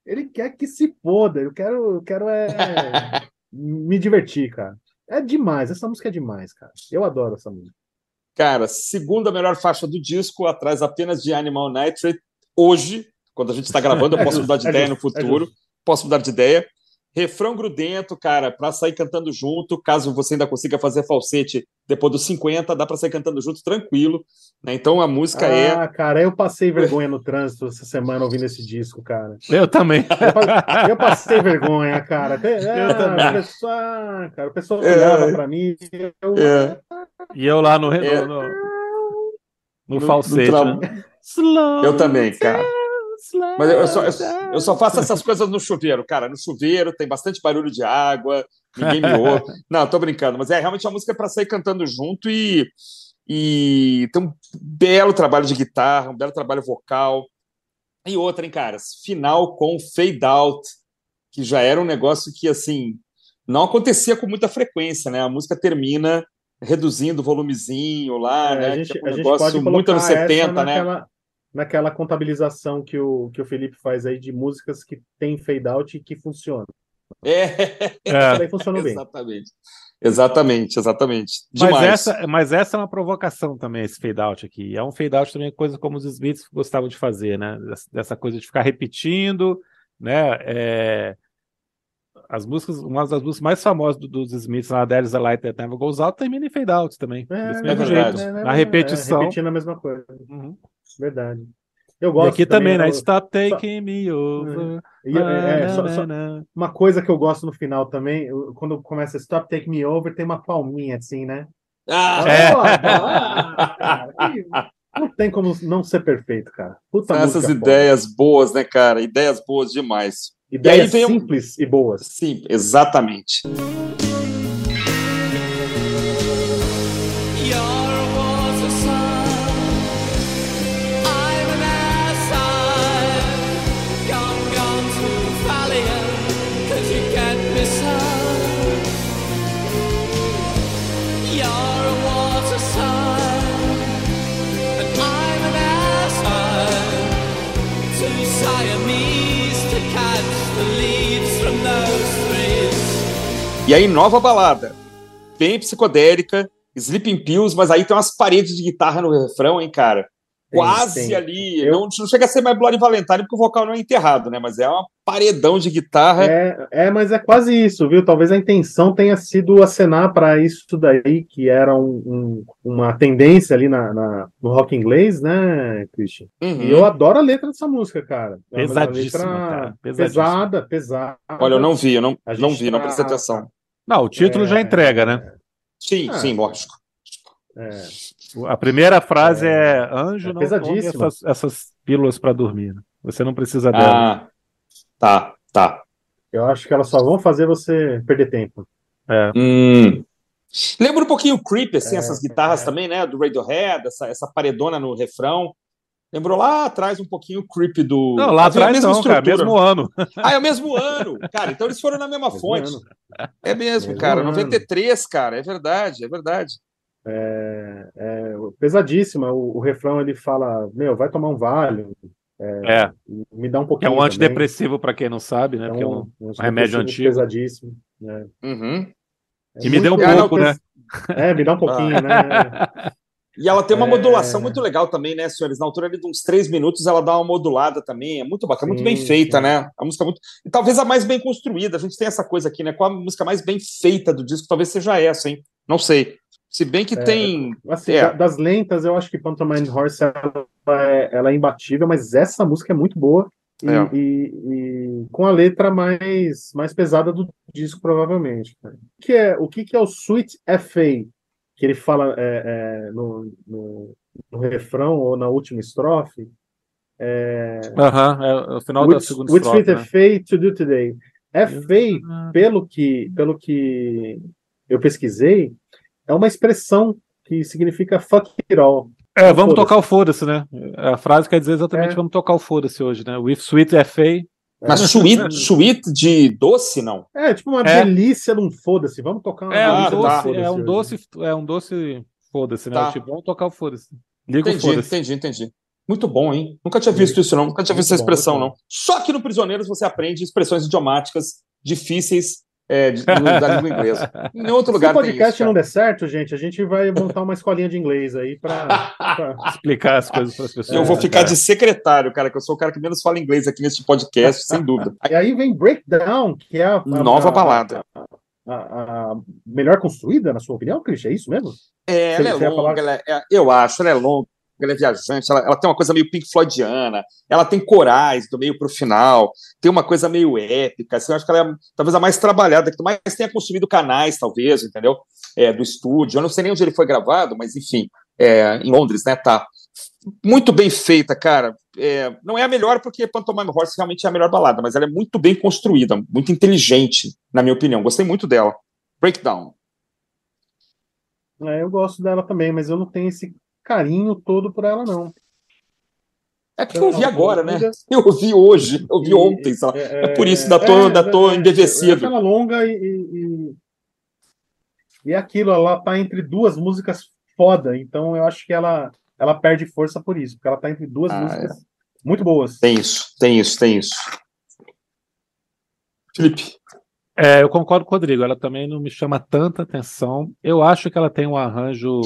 ele quer que se foda, eu quero, eu quero é, [laughs] me divertir, cara. É demais, essa música é demais, cara. Eu adoro essa música. Cara, segunda melhor faixa do disco, atrás apenas de Animal Nitrate. Hoje, quando a gente está gravando, eu [laughs] É posso justo, mudar de é ideia justo, no futuro. é posso mudar de ideia. Refrão grudento, cara, para sair cantando junto, caso você ainda consiga fazer falsete depois dos 50, dá para sair cantando junto tranquilo. Né? Então a música é. Ah, cara, eu passei vergonha no trânsito essa semana ouvindo esse disco, cara. Eu também. Eu pa- Eu passei vergonha, cara. Até- ah, também. O pessoal, ah, cara, o pessoal É. olhava pra mim. Eu, É. E eu lá no, É. no, no, no No- falsete. no tra- né? Eu também, cara. Mas eu, eu só, eu, eu só faço essas coisas no chuveiro, cara. No chuveiro tem bastante barulho de água, ninguém me ouve. [laughs] Não, tô brincando, mas é realmente uma música para sair cantando junto e, e tem um belo trabalho de guitarra, um belo trabalho vocal. E outra, hein, caras? Final com fade out, que já era um negócio que, assim, não acontecia com muita frequência, né? A música termina reduzindo o volumezinho lá, É, né? a gente, que é um a gente negócio pode muito anos colocar essa 70, né? naquela, naquela contabilização que o, que o Felipe faz aí de músicas que tem fade out e que funcionam. É, Isso daí funcionou bem. exatamente. Exatamente, exatamente. Mas Demais. essa, mas essa é uma provocação também, esse fade out aqui. É um fade out também, coisa como os Smiths gostavam de fazer, né? Dessa, coisa de ficar repetindo, né? É, As músicas, uma das músicas mais famosas do- dos Smiths, na There is a Light That Never Goes Out, termina em fade out também. desse mesmo verdade. jeito. né, Na né, repetição. É, repetindo a mesma coisa. Uhum. Verdade. Eu E gosto aqui também, né? eu- Stop taking me over. e- é, é, só- só- uma coisa que eu gosto no final também, eu- quando começa Stop Take Me Over, tem uma palminha assim, né? Ah, É. Ah, Não tem como não ser perfeito, cara. Puta são essas foda. ideias boas, né, cara? Ideias boas demais. Ideias E aí vem um- simples e boas. Sim, exatamente. E aí, nova balada. Bem psicodélica, Sleeping Pills, mas aí tem umas paredes de guitarra no refrão, hein, cara? Quase tem. ali. Eu- Não, não chega a ser mais Bloody Valentine, porque o vocal não é enterrado, né? Mas é uma paredão de guitarra. É, é, mas é quase isso, viu? Talvez a intenção tenha sido acenar para isso daí, que era um- um- uma tendência ali na, na- no rock inglês, né, Christian? Uhum. E eu adoro a letra dessa música, cara. É Pesadíssima, letra cara, pesadíssima. Pesada, pesada. Olha, eu não vi, eu não, não vi, não tá- prestei atenção. Não, o título É. já entrega, né? Sim, Ah. sim, lógico. É, A primeira frase é, anjo, é não tome pesadíssima. essas, essas pílulas para dormir. né? Você não precisa dela. Ah, tá, tá. eu acho que elas só vão fazer você perder tempo. Hum. Lembra um pouquinho o Creep, assim, É, essas guitarras é. também, né? Do Radiohead, essa, essa paredona no refrão. Lembrou lá atrás um pouquinho o Creep do. Não, lá é atrás mesma não, cara, estrutura. mesmo ano. Ah, é o mesmo ano. Cara, então eles foram na mesma Mesmo fonte. ano. É mesmo, Mesmo cara. ano. 93, cara. É verdade, é verdade. É, é, pesadíssima. O, o refrão ele fala: Meu, vai tomar um vale, É, me dá um que é pouquinho. um antidepressivo, para quem não sabe, né? É que é um, um- um remédio antigo. Pesadíssimo. né? Uhum. É E me deu um Ah, não, pouco, né? É, me dá um pouquinho, né? E ela tem uma É. modulação muito legal também, né, senhores? Na altura ali de uns três minutos, ela dá uma modulada também. É muito bacana, muito Sim, bem feita, sim. né? A música é muito. E talvez a mais bem construída. A gente tem essa coisa aqui, né? Qual a música mais bem feita do disco? Talvez seja essa, hein? Não sei. Se bem que tem. Assim, É. da- das lentas, eu acho que Pantomime Horse ela é, ela é imbatível, mas essa música é muito boa. E, É. e- e com a letra mais, mais pesada do disco, provavelmente. O que é o, que que é o Sweet FA? Que ele fala é, é, no, no, no refrão ou na última estrofe. Aham, é o final da Which, segunda which estrofe. sweet né? FA to do today? FA pelo que, pelo que eu pesquisei, é uma expressão que significa fuck it all. É, vamos tocar o foda-se, né? A frase quer dizer exatamente É. vamos tocar o foda-se hoje, né? With Sweet FA. Mas [laughs] sweet, sweet de doce, não. É, tipo uma É. delícia num foda-se. Vamos tocar uma É, um tá. doce, foda-se é um doce, é um doce foda-se, né? Tá. Tipo, vamos tocar o foda-se. Liga o Entendi, foda-se. entendi, entendi. Muito bom, hein? Nunca tinha visto isso, não. Nunca tinha visto essa Muito expressão, não. Só que no Prisioneiros você aprende expressões idiomáticas difíceis é, de- [laughs] do- da língua inglesa. Em outro Se lugar o tem podcast isso. não der certo, gente, a gente vai montar uma escolinha de inglês aí pra. pra- [laughs] Explicar as coisas para as pessoas. Eu vou É, ficar cara. de secretário, cara, que eu sou o cara que menos fala inglês aqui neste podcast, sem dúvida. [laughs] E aí vem Breakdown, que é a, a- Nova a- balada. A, a melhor construída, na sua opinião, Christian? É isso mesmo? É, Você- ela é longa, falar- ela é- é- eu acho, ela é longa, ela é viajante, ela, ela tem uma coisa meio Pink Floydiana, ela tem corais do meio pro final, tem uma coisa meio épica, assim, eu acho que ela é talvez a mais trabalhada, que mais tenha consumido canais, talvez, entendeu? É, do estúdio, eu não sei nem onde ele foi gravado, mas enfim, é, em Londres, né, tá. Muito bem feita, cara. É, não é a melhor porque Pantomime Horse realmente é a melhor balada, mas ela é muito bem construída, muito inteligente, na minha opinião. Gostei muito dela. Breakdown. É, eu gosto dela também, mas eu não tenho esse carinho todo por ela, não. É porque eu ouvi agora, né? [laughs] Eu ouvi hoje, eu ouvi ontem, sei lá. É por isso, tô- ainda tô é, embevecido. É aquela longa e, e, e- e aquilo, ela tá entre duas músicas foda, então eu acho que ela, ela perde força por isso, porque ela tá entre duas Ah, músicas muito boas. Tem isso, tem isso, tem isso. Felipe. É, eu concordo com o Rodrigo, ela também não me chama tanta atenção. Eu acho que ela tem um arranjo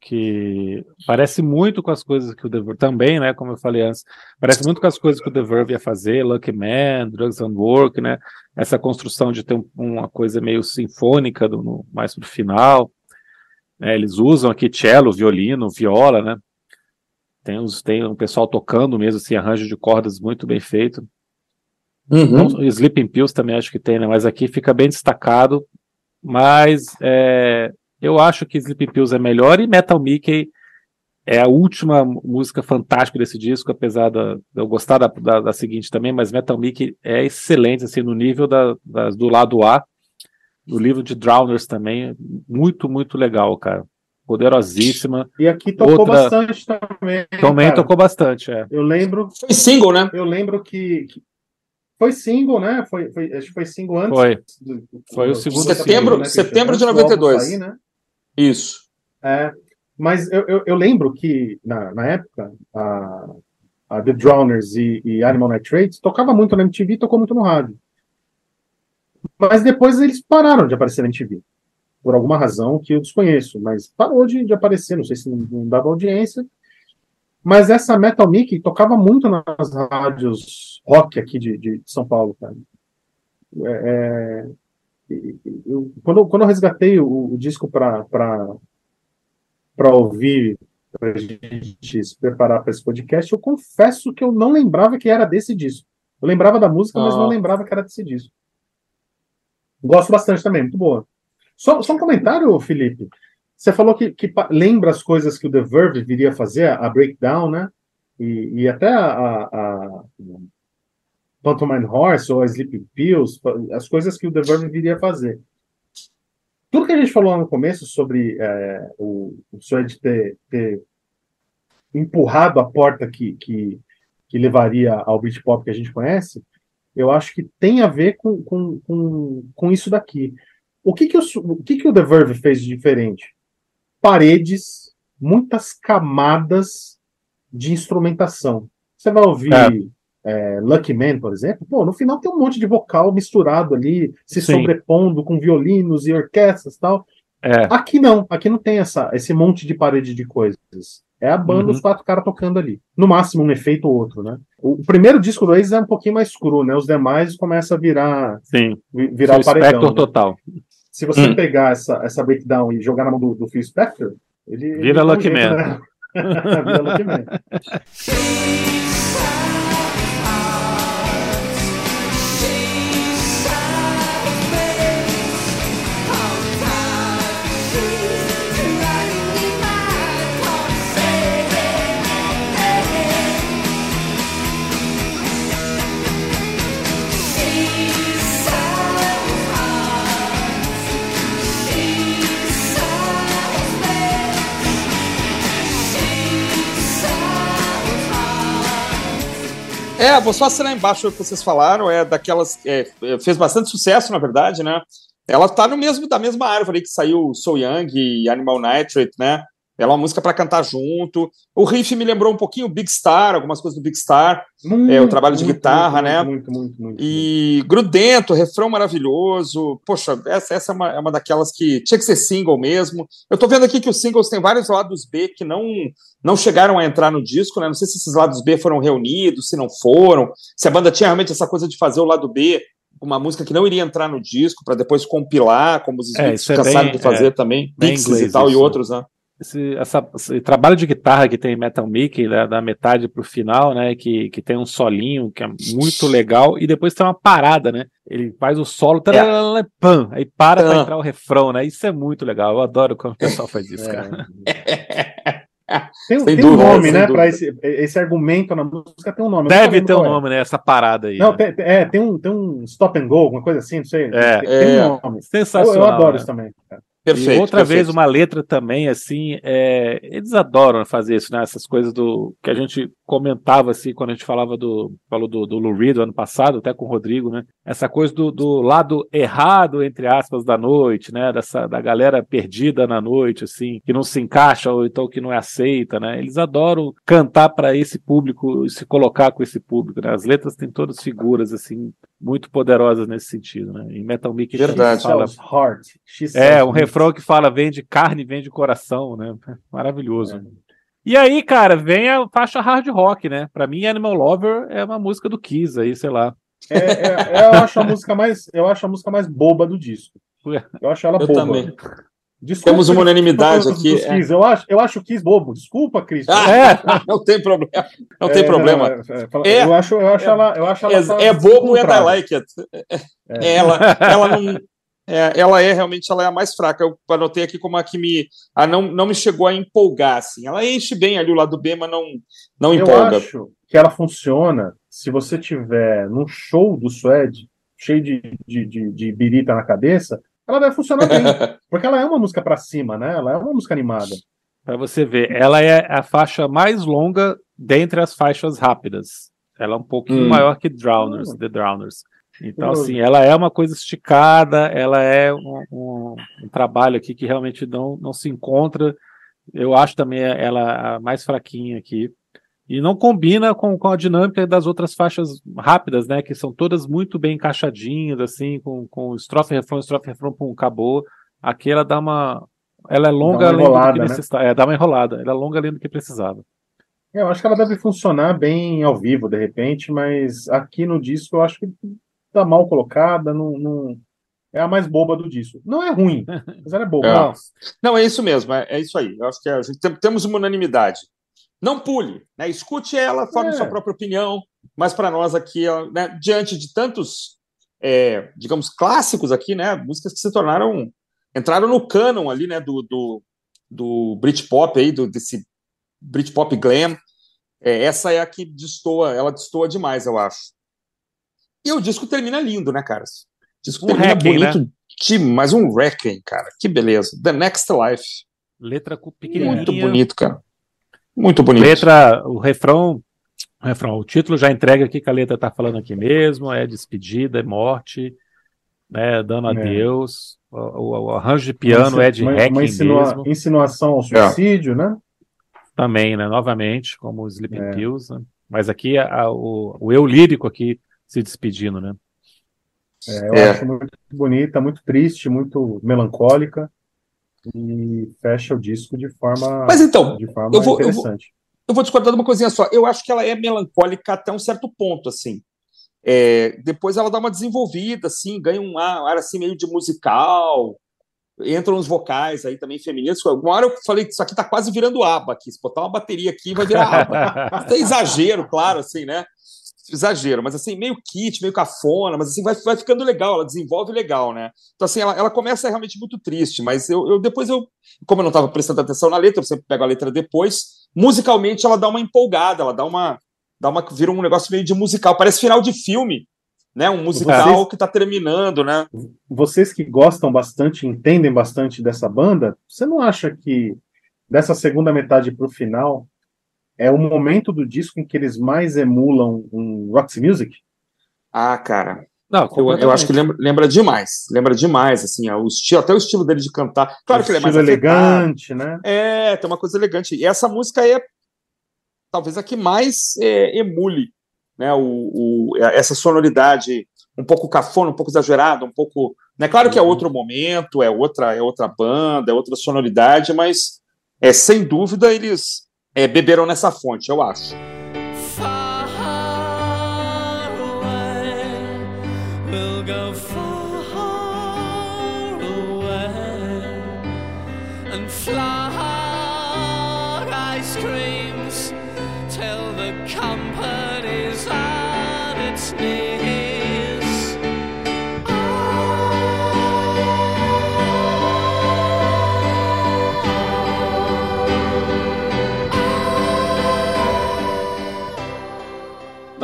que parece muito com as coisas que o The Verve também, né, como eu falei antes, parece muito com as coisas que o The Verve ia fazer, Lucky Man, Drugs and Work, né, essa construção de ter um- uma coisa meio sinfônica do, no- mais pro final. né, eles usam aqui cello, violino, viola, né, tem, os, tem um pessoal tocando mesmo, assim, arranjo de cordas muito bem feito. Uhum. Não, Sleeping Pills também acho que tem, né? Mas aqui fica bem destacado. Mas é, Eu acho que Sleeping Pills é melhor e Metal Mickey é a última música fantástica desse disco, apesar de eu gostar da, da, da seguinte também, mas Metal Mickey é excelente, assim, no nível da, das- do lado A. O livro de Drowners também, muito, muito legal, cara. Poderosíssima. E aqui tocou Outra- bastante também. Também cara. tocou bastante, é. Eu lembro, Foi single, né? eu lembro que, que foi single, né? Foi, foi, acho que foi single antes. Foi. do- Foi o do- segundo Setembro- setembro de Antes do álbum 92. sair, né? Isso. É, mas eu, eu, eu lembro que, na, na época, a, a The Drowners e, e Animal Nitrate tocava muito na MTV e tocou muito no rádio. Mas depois eles pararam de aparecer na MTV. Por alguma razão que eu desconheço, mas parou de, de aparecer, não sei se não, não dava audiência. Mas essa Metal Mickey tocava muito nas rádios rock aqui de, de São Paulo, cara. É, é, eu- quando, quando eu resgatei o, o disco para ouvir, para a gente se preparar para esse podcast, eu confesso que eu não lembrava que era desse disco. Eu lembrava da música, mas não lembrava que era desse disco. Gosto bastante também, muito boa. Só, só um comentário, Felipe. Você falou que, que lembra as coisas que o The Verve viria fazer, a Breakdown, né? E, e até a, a, a Pantomime Horse ou a Sleeping Pills, as coisas que o The Verve viria fazer. Tudo que a gente falou no começo sobre é, o, o Suede ter, ter empurrado a porta que, que, que levaria ao Britpop que a gente conhece, eu acho que tem a ver com, com, com, com isso daqui. O que que o, que que o The Verve fez de diferente? Paredes, muitas camadas de instrumentação. Você vai ouvir é, Lucky Man, por exemplo, pô, no final tem um monte de vocal misturado ali, se Sim. sobrepondo com violinos e orquestras e tal. É, Aqui não, aqui não tem essa, esse monte de parede de coisas. É a banda, Uhum. os quatro caras tocando ali. No máximo um efeito ou outro, né? O, primeiro disco do Oasis é um pouquinho mais cru, né? Os demais começa a virar, sim. vi- virar o paredão. Né? total. Se você Hum. pegar essa, essa breakdown e jogar na mão do, do Phil Spector, ele. ele Vira um Lucky Man. né? [laughs] Vira Lucky Man. [laughs] É, vou só assinar embaixo o que vocês falaram, é daquelas. é, é, fez bastante sucesso, na verdade, né? Ela tá no mesmo, da mesma árvore que saiu So Young e Animal Nitrate, né? Ela é uma música para cantar junto. O riff me lembrou um pouquinho o Big Star, algumas coisas do Big Star. É, o trabalho de guitarra, muito, né? Muito, muito, muito. E grudento, refrão maravilhoso. Poxa, essa, essa é, uma, é uma daquelas que tinha que ser single mesmo. Eu tô vendo aqui que os singles têm vários lados B que não, não chegaram a entrar no disco, né? Não sei se esses lados B foram reunidos, se não foram, se a banda tinha realmente essa coisa de fazer o lado B, uma música que não iria entrar no disco, para depois compilar, como os É, Smiths isso é cansaram bem- de fazer é, também, Pixies e tal, e isso. outros, né? Esse, essa- esse trabalho de guitarra que tem em Metal Mickey, né, da metade pro final, né, que, que tem um solinho que é muito legal, e depois tem uma parada, né? Ele faz o solo, tararara, pam, aí para pra entrar o refrão, né? Isso é muito legal. Eu adoro quando o pessoal faz isso, É. cara. [laughs] Tem, tem um dúvida, nome, sem né? Para esse, esse argumento na música tem um nome. eu Deve ter um é. nome, né? Essa parada aí. Não, né? tem, é, tem um, tem um stop and go, alguma coisa assim, não sei. É. tem, tem É. um nome. Eu, Sensacional. eu adoro né? isso também. Perfeito. e outra perfeito. vez, uma letra também, assim, é, eles adoram fazer isso, né? Essas coisas do que a gente comentava, assim, quando a gente falava do. Falou do, do Lou Reed ano passado, até com o Rodrigo, né? Essa coisa do, do lado errado, entre aspas, da noite, né? Dessa, da galera perdida na noite, assim, que não se encaixa ou então que não é aceita, né? Eles adoram cantar para esse público e se colocar com esse público, né? As letras têm todas figuras, assim, muito poderosas nesse sentido, né? Em Metal Mickey Verdade. fala heart. She é, um refrão que fala vem de carne, vem de coração, né? Maravilhoso. E aí, cara, vem a faixa hard rock, né? Pra mim, Animal Lover é uma música do Kiss aí, sei lá. É, é- eu acho a música mais, eu acho a música mais boba do disco. Eu acho ela Eu boba. também. Desculpa, Temos uma unanimidade dos- aqui. dos é. Eu acho, eu acho o Kiss bobo. Desculpa, Cris. Ah, É, [laughs] não tem problema. Não tem É, problema. é, É. eu acho, eu acho ela, eu acho ela É, é bobo and I desencontrada. like it. É, ela, ela não. É, ela é realmente ela é a mais fraca. Eu anotei aqui como a que me. A não, não me chegou a empolgar, assim. Ela enche bem ali o lado B, mas não, não Eu empolga. acho que ela funciona se você tiver num show do Suede, cheio de, de, de, de birita na cabeça, ela vai funcionar bem. [laughs] porque ela é uma música pra cima, né? Ela é uma música animada. Para você ver, ela é a faixa mais longa dentre as faixas rápidas. Ela é um pouquinho Hum. maior que Drowners, Hum. The Drowners. Então, assim, ela é uma coisa esticada, ela é um, um- um trabalho aqui que realmente não, não se encontra. Eu acho também ela a mais fraquinha aqui. E não combina com, com a dinâmica das outras faixas rápidas, né? Que são todas muito bem encaixadinhas, assim, com, com estrofe, refrão, estrofe, refrão, pum, acabou. Aqui ela dá uma. Ela é longa além do que né? necessitava. É, dá uma enrolada. Ela é longa além do que precisava. Eu acho que ela deve funcionar bem ao vivo, de repente, mas aqui no disco eu acho que tá mal colocada, não, não- é a mais boba do disco. Não é ruim, [laughs] mas ela é boba. É. Não, Não, é isso mesmo, é, é isso aí. Eu acho que a gente tem- temos uma unanimidade. Não pule, né? Escute ela, forme É. sua própria opinião, mas para nós aqui, né, diante de tantos, é, digamos, clássicos aqui, né? Músicas que se tornaram. entraram no cânon ali, né? Do, do, do Britpop aí, do, desse Britpop glam. É, essa é a que destoa, ela destoa demais, eu acho. E o disco termina lindo, né, cara? O disco Um termina Requiem, né? bonito. Que, mais um Requiem, cara. Que beleza. The Next Life. Letra pequenininha. Muito bonito, cara. Muito bonito. Letra, o refrão, o refrão, o título já entrega aqui que a letra tá falando aqui mesmo, é despedida, é morte, né, dando É. adeus. O, o- o arranjo de piano é de uma, uma insinua- mesmo, insinuação ao suicídio, né? também, né, novamente, como os Sleeping É. Pills, né? Mas aqui a- a- o, o eu lírico aqui se despedindo, né? É, eu É. acho muito bonita, muito triste, muito melancólica e fecha o disco de forma, Mas então, de forma eu vou- eu vou- interessante. Eu vou discordar de uma coisinha só. Eu acho que ela é melancólica até um certo ponto, assim. É, depois ela dá uma desenvolvida, assim, ganha um ar, ar, assim meio de musical. Entram uns vocais aí também femininos. Uma hora eu falei que isso aqui tá quase virando aba aqui. Se botar uma bateria aqui, vai virar aba. [laughs] Isso é exagero, claro, assim, né? Exagero, mas assim, meio kit, meio cafona, mas assim, vai, vai ficando legal, ela desenvolve legal, né? Então, assim, ela, ela começa realmente muito triste, mas eu, eu depois eu, como eu não estava prestando atenção na letra, eu sempre pego a letra depois, musicalmente ela dá uma empolgada, ela dá uma, dá uma vira um negócio meio de musical, parece final de filme, né? Um musical Vocês- que tá terminando, né? Vocês que gostam bastante, entendem bastante dessa banda, você não acha que dessa segunda metade para o final é o momento do disco em que eles mais emulam um Roxy Music? Ah, cara, Não, eu, eu acho que lembra, lembra demais, lembra demais, assim, o estilo, até o estilo dele de cantar. Claro que ele é mais Estilo afetado, elegante, né? É, tem uma coisa elegante. E essa música é talvez a que mais é, emule né, o, o- essa sonoridade um pouco cafona, um pouco exagerada, um pouco. Né, claro que é outro momento, é outra, é outra banda, é outra sonoridade, mas é, sem dúvida eles é, beberam nessa fonte, eu acho.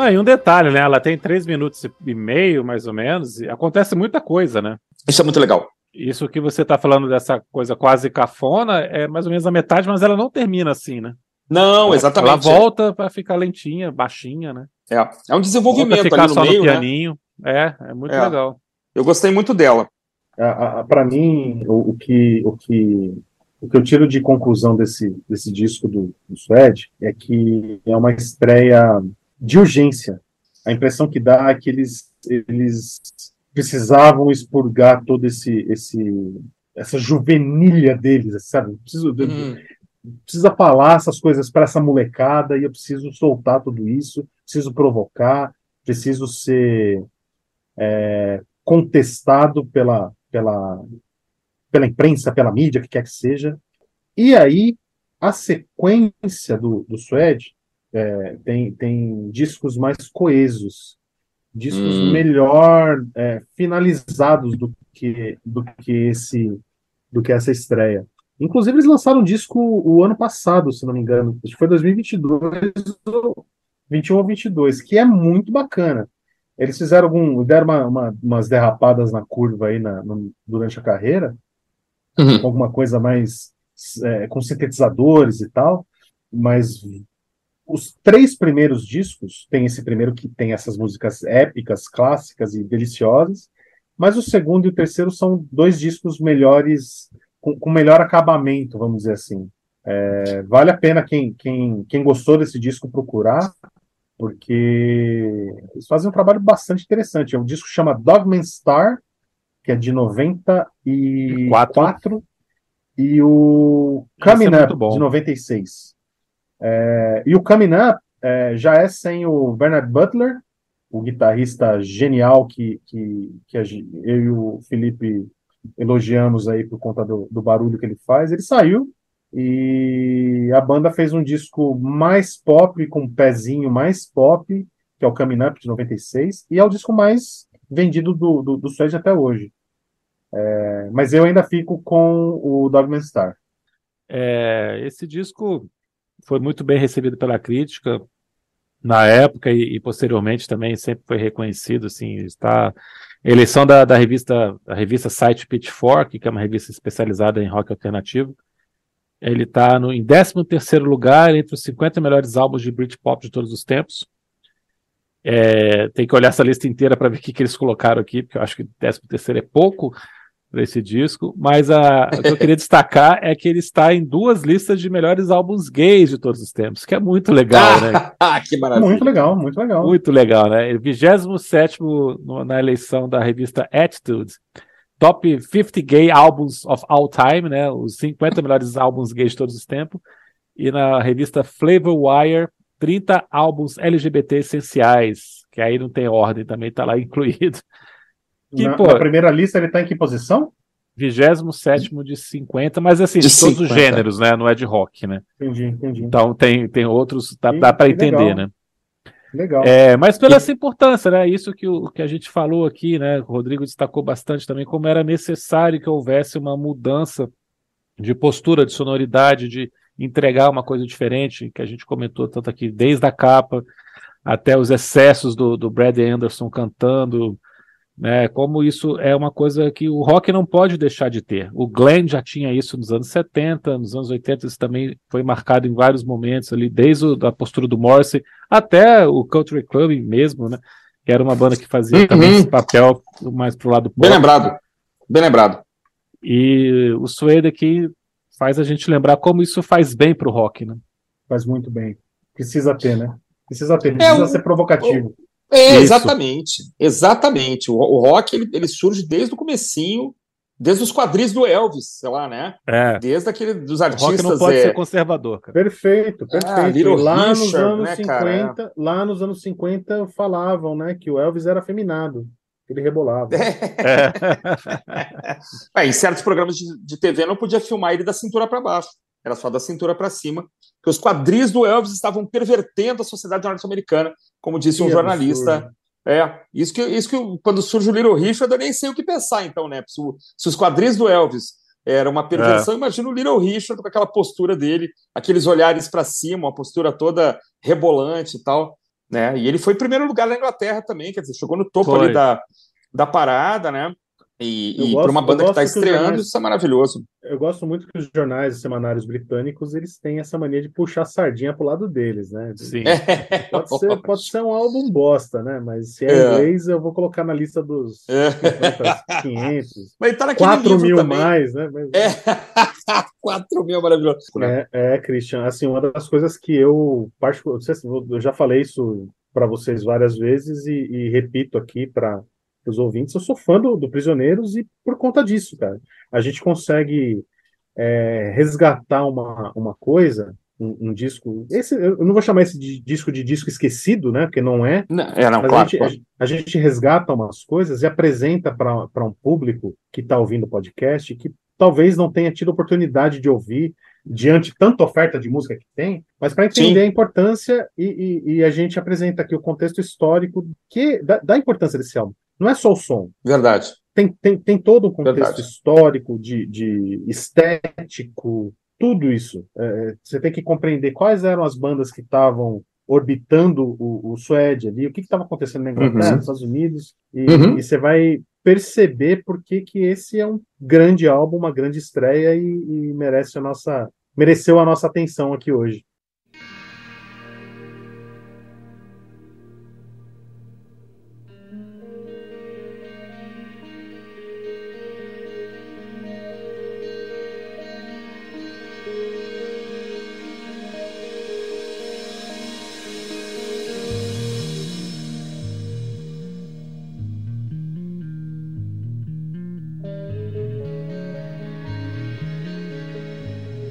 Não, e um detalhe, né? Ela tem três minutos e meio, mais ou menos, e acontece muita coisa, né? Isso é muito legal. Isso que você tá falando dessa coisa quase cafona é mais ou menos a metade, mas ela não termina assim, né? Não, Ela- exatamente. Ela volta pra ficar lentinha, baixinha, né? É, é um Volta a desenvolvimento ficar ali no só meio, no né? pianinho. É, é muito É. legal. Eu gostei muito dela. Para mim, o, o que, o, que, o que eu tiro de conclusão desse, desse disco do, do Suede é que é uma estreia de urgência. A impressão que dá é que eles, eles precisavam expurgar todo esse, esse essa juvenilha deles, sabe? Preciso, Hum. precisa falar essas coisas para essa molecada e eu preciso soltar tudo isso, preciso provocar, preciso ser é, contestado pela, pela, pela imprensa, pela mídia, que quer que seja. E aí, a sequência do, do Suede é, tem, tem discos mais coesos. discos Hum. melhor é, finalizados do que, do que esse do que essa estreia. Inclusive, eles lançaram um disco o ano passado, se não me engano. Acho que foi 2022, ou 21 ou 22, que é muito bacana. Eles fizeram algum, deram uma- uma- umas derrapadas na curva aí na- no- durante a carreira, Uhum. alguma coisa mais é, com sintetizadores e tal, mas os três primeiros discos, tem esse primeiro que tem essas músicas épicas, clássicas e deliciosas, mas o segundo e o terceiro são dois discos melhores, com, com melhor acabamento, vamos dizer assim. É, vale a pena quem, quem, quem gostou desse disco procurar, porque eles fazem um trabalho bastante interessante. É um disco que chama Dogman Star, que é de 94, e o é Coming muito Up, bom. de 96. É, e o Coming Up é, já é sem o Bernard Butler, o guitarrista genial que, que, que eu e o Felipe elogiamos aí por conta do, do barulho que ele faz. Ele saiu e a banda fez um disco mais pop, com um pezinho mais pop, que é o Coming Up de 96, e é o disco mais vendido do, do, do Suede até hoje. É, mas eu ainda fico com o Dogman Star. É, esse disco foi muito bem recebido pela crítica na época e, e posteriormente também sempre foi reconhecido assim está eleição da, da revista da revista site Pitchfork que é uma revista especializada em rock alternativo. Ele está em 13 terceiro lugar entre os 50 melhores álbuns de Britpop de todos os tempos. É, tem que olhar essa lista inteira para ver o que, que eles colocaram aqui porque eu acho que 13 terceiro é pouco para esse disco, mas a, o que eu queria destacar é que ele está em duas listas de melhores álbuns gays de todos os tempos, que é muito legal, né? [laughs] Ah, que maravilha. Muito legal, muito legal. Muito legal, né? 27 no- na eleição da revista Attitude, Top 50 Gay Albums of All Time, né? Os 50 melhores álbuns gays de todos os tempos. E na revista Flavor Wire, 30 álbuns LGBT essenciais, que aí não tem ordem, também está lá [laughs] incluído. Que, na, pô, na primeira lista ele está em que posição? 27 de 50, mas assim, De de, todos os 50. gêneros, né? Não é de rock, né? Entendi, entendi. Então tem, tem outros, dá, dá para entender, legal. né? Legal. É, mas pela essa importância, né? Isso que, o, que a gente falou aqui, né? O Rodrigo destacou bastante também, como era necessário que houvesse uma mudança de postura, de sonoridade, de entregar uma coisa diferente, que a gente comentou tanto aqui, desde a capa até os excessos do, do Brad Anderson cantando, né? Como isso é uma coisa que o rock não pode deixar de ter. O Glenn já tinha isso nos anos 70, nos anos 80 isso também foi marcado em vários momentos ali, desde o, da postura do Morrissey até o Country Club mesmo, né? Que era uma banda que fazia Uhum. também esse papel mais pro lado Bem pop. lembrado. Bem lembrado. E o Suede aqui faz a gente lembrar como isso faz bem pro rock, né? Faz muito bem. Precisa ter, né? Precisa ter, É, precisa o- ser provocativo. É, Isso. exatamente. Exatamente. O, o rock, ele, ele surge desde o comecinho, desde os quadris do Elvis, sei lá, né? É. Desde aquele dos O rock não artistas. pode é, ser conservador, cara. Perfeito, perfeito. Ah, Little E lá nos Richard, anos né, cara? 50, lá nos anos 50 falavam, né, que o Elvis era afeminado, que ele rebolava. [laughs] É. É, em certos programas de, de TV não podia filmar ele da cintura para baixo, era só da cintura para cima, porque os quadris do Elvis estavam pervertendo a sociedade norte-americana, como disse um Que jornalista. absurdo. É, isso que, isso que quando surge o Little Richard, eu nem sei o que pensar, então, né? Se, se os quadris do Elvis era uma perversão, imagina o Little Richard com aquela postura dele, aqueles olhares para cima, uma postura toda rebolante e tal, né? E ele foi em primeiro lugar na Inglaterra também, quer dizer, chegou no topo Foi. ali da, da parada, né? E, e para uma banda que está estreando, jornais- isso é maravilhoso. Eu gosto muito que os jornais e semanários britânicos eles têm essa mania de puxar a sardinha pro lado deles, né? Sim. [laughs] Pode ser, pode ser um álbum bosta, né? Mas se é, É. inglês, eu vou colocar na lista dos É. 500, [laughs] Mas ele tá naquele 4 livro mil também. mais, né? Mas- É. [laughs] 4 mil é maravilhoso. né? É, é, Christian, assim, uma das coisas que eu, particu- não sei se eu já falei isso para vocês várias vezes e, e repito aqui para os ouvintes, eu sou fã do, do Prisioneiros e por conta disso, cara, a gente consegue é, resgatar uma, uma coisa, um, um disco, esse, eu não vou chamar esse de disco de disco esquecido, né, porque não é, Não, é, não, claro. a, gente, a gente- a gente resgata umas coisas e apresenta para um público que está ouvindo o podcast que talvez não tenha tido oportunidade de ouvir diante tanta oferta de música que tem, mas para entender Sim. a importância e, e- e a gente apresenta aqui o contexto histórico que da, da importância desse álbum. Não é só o som, Verdade. tem, tem, tem todo um contexto Verdade. histórico, de, de estético, tudo isso. É, você tem que compreender quais eram as bandas que estavam orbitando o, o Suede ali, o que estava acontecendo na Inglaterra, Uhum. nos Estados Unidos, e, Uhum. e você vai perceber por que, que esse é um grande álbum, uma grande estreia e, e merece a nossa, mereceu a nossa atenção aqui hoje.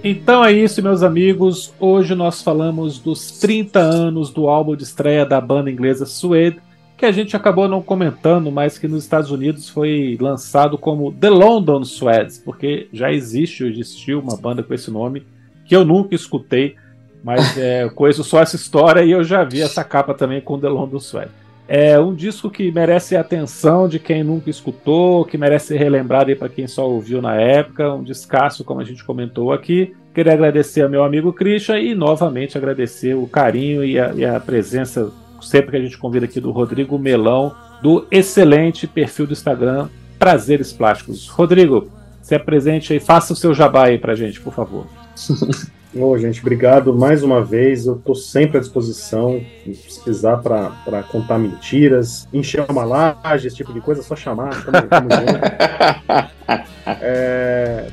Então é isso, meus amigos. Hoje nós falamos dos 30 anos do álbum de estreia da banda inglesa Suede, que a gente acabou não comentando, mas que nos Estados Unidos foi lançado como The London Suedes, porque já existe, existiu uma banda com esse nome, que eu nunca escutei, mas é, conheço só essa história e eu já vi essa capa também com The London Suede. É um disco que merece a atenção de quem nunca escutou, que merece ser relembrado para quem só ouviu na época, um descasso, como a gente comentou aqui. Queria agradecer ao meu amigo Christian e novamente agradecer o carinho e a, e a presença, sempre que a gente convida aqui, do Rodrigo Melão, do excelente perfil do Instagram Prazeres Plásticos. Rodrigo, se apresente aí, faça o seu jabá aí pra gente, por favor. [laughs] Ô, gente, obrigado mais uma vez. Eu estou sempre à disposição. Se precisar para contar mentiras, encher uma laje, esse tipo de coisa, é só chamar. Tamo, tamo. [laughs] É,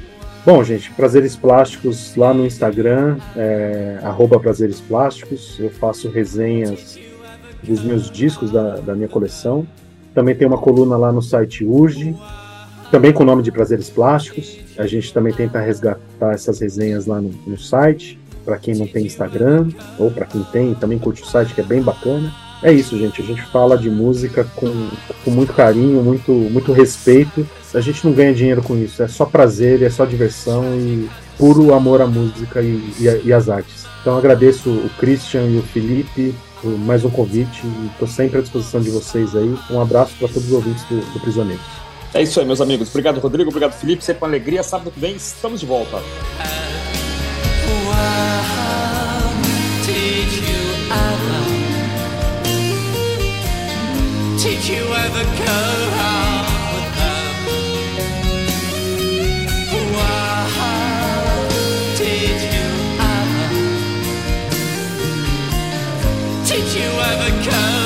Bom, gente, Prazeres Plásticos lá no Instagram, é, arroba Prazeres Plásticos. Eu faço resenhas dos meus discos da, da minha coleção. Também tem uma coluna lá no site Urge, também com o nome de Prazeres Plásticos. A gente também tenta resgatar essas resenhas lá no, no site, para quem não tem Instagram, ou para quem tem, também curte o site, que é bem bacana. É isso, gente. A gente fala de música com, com muito carinho, muito, muito respeito. A gente não ganha dinheiro com isso, é só prazer, é só diversão e puro amor à música e, e, e às artes. Então agradeço o Christian e o Felipe por mais um convite estou sempre à disposição de vocês aí. Um abraço para todos os ouvintes do, do Prisioneiros. É isso aí, meus amigos. Obrigado, Rodrigo. Obrigado, Felipe. Sempre uma alegria. Sábado que vem estamos de volta. Did you ever, did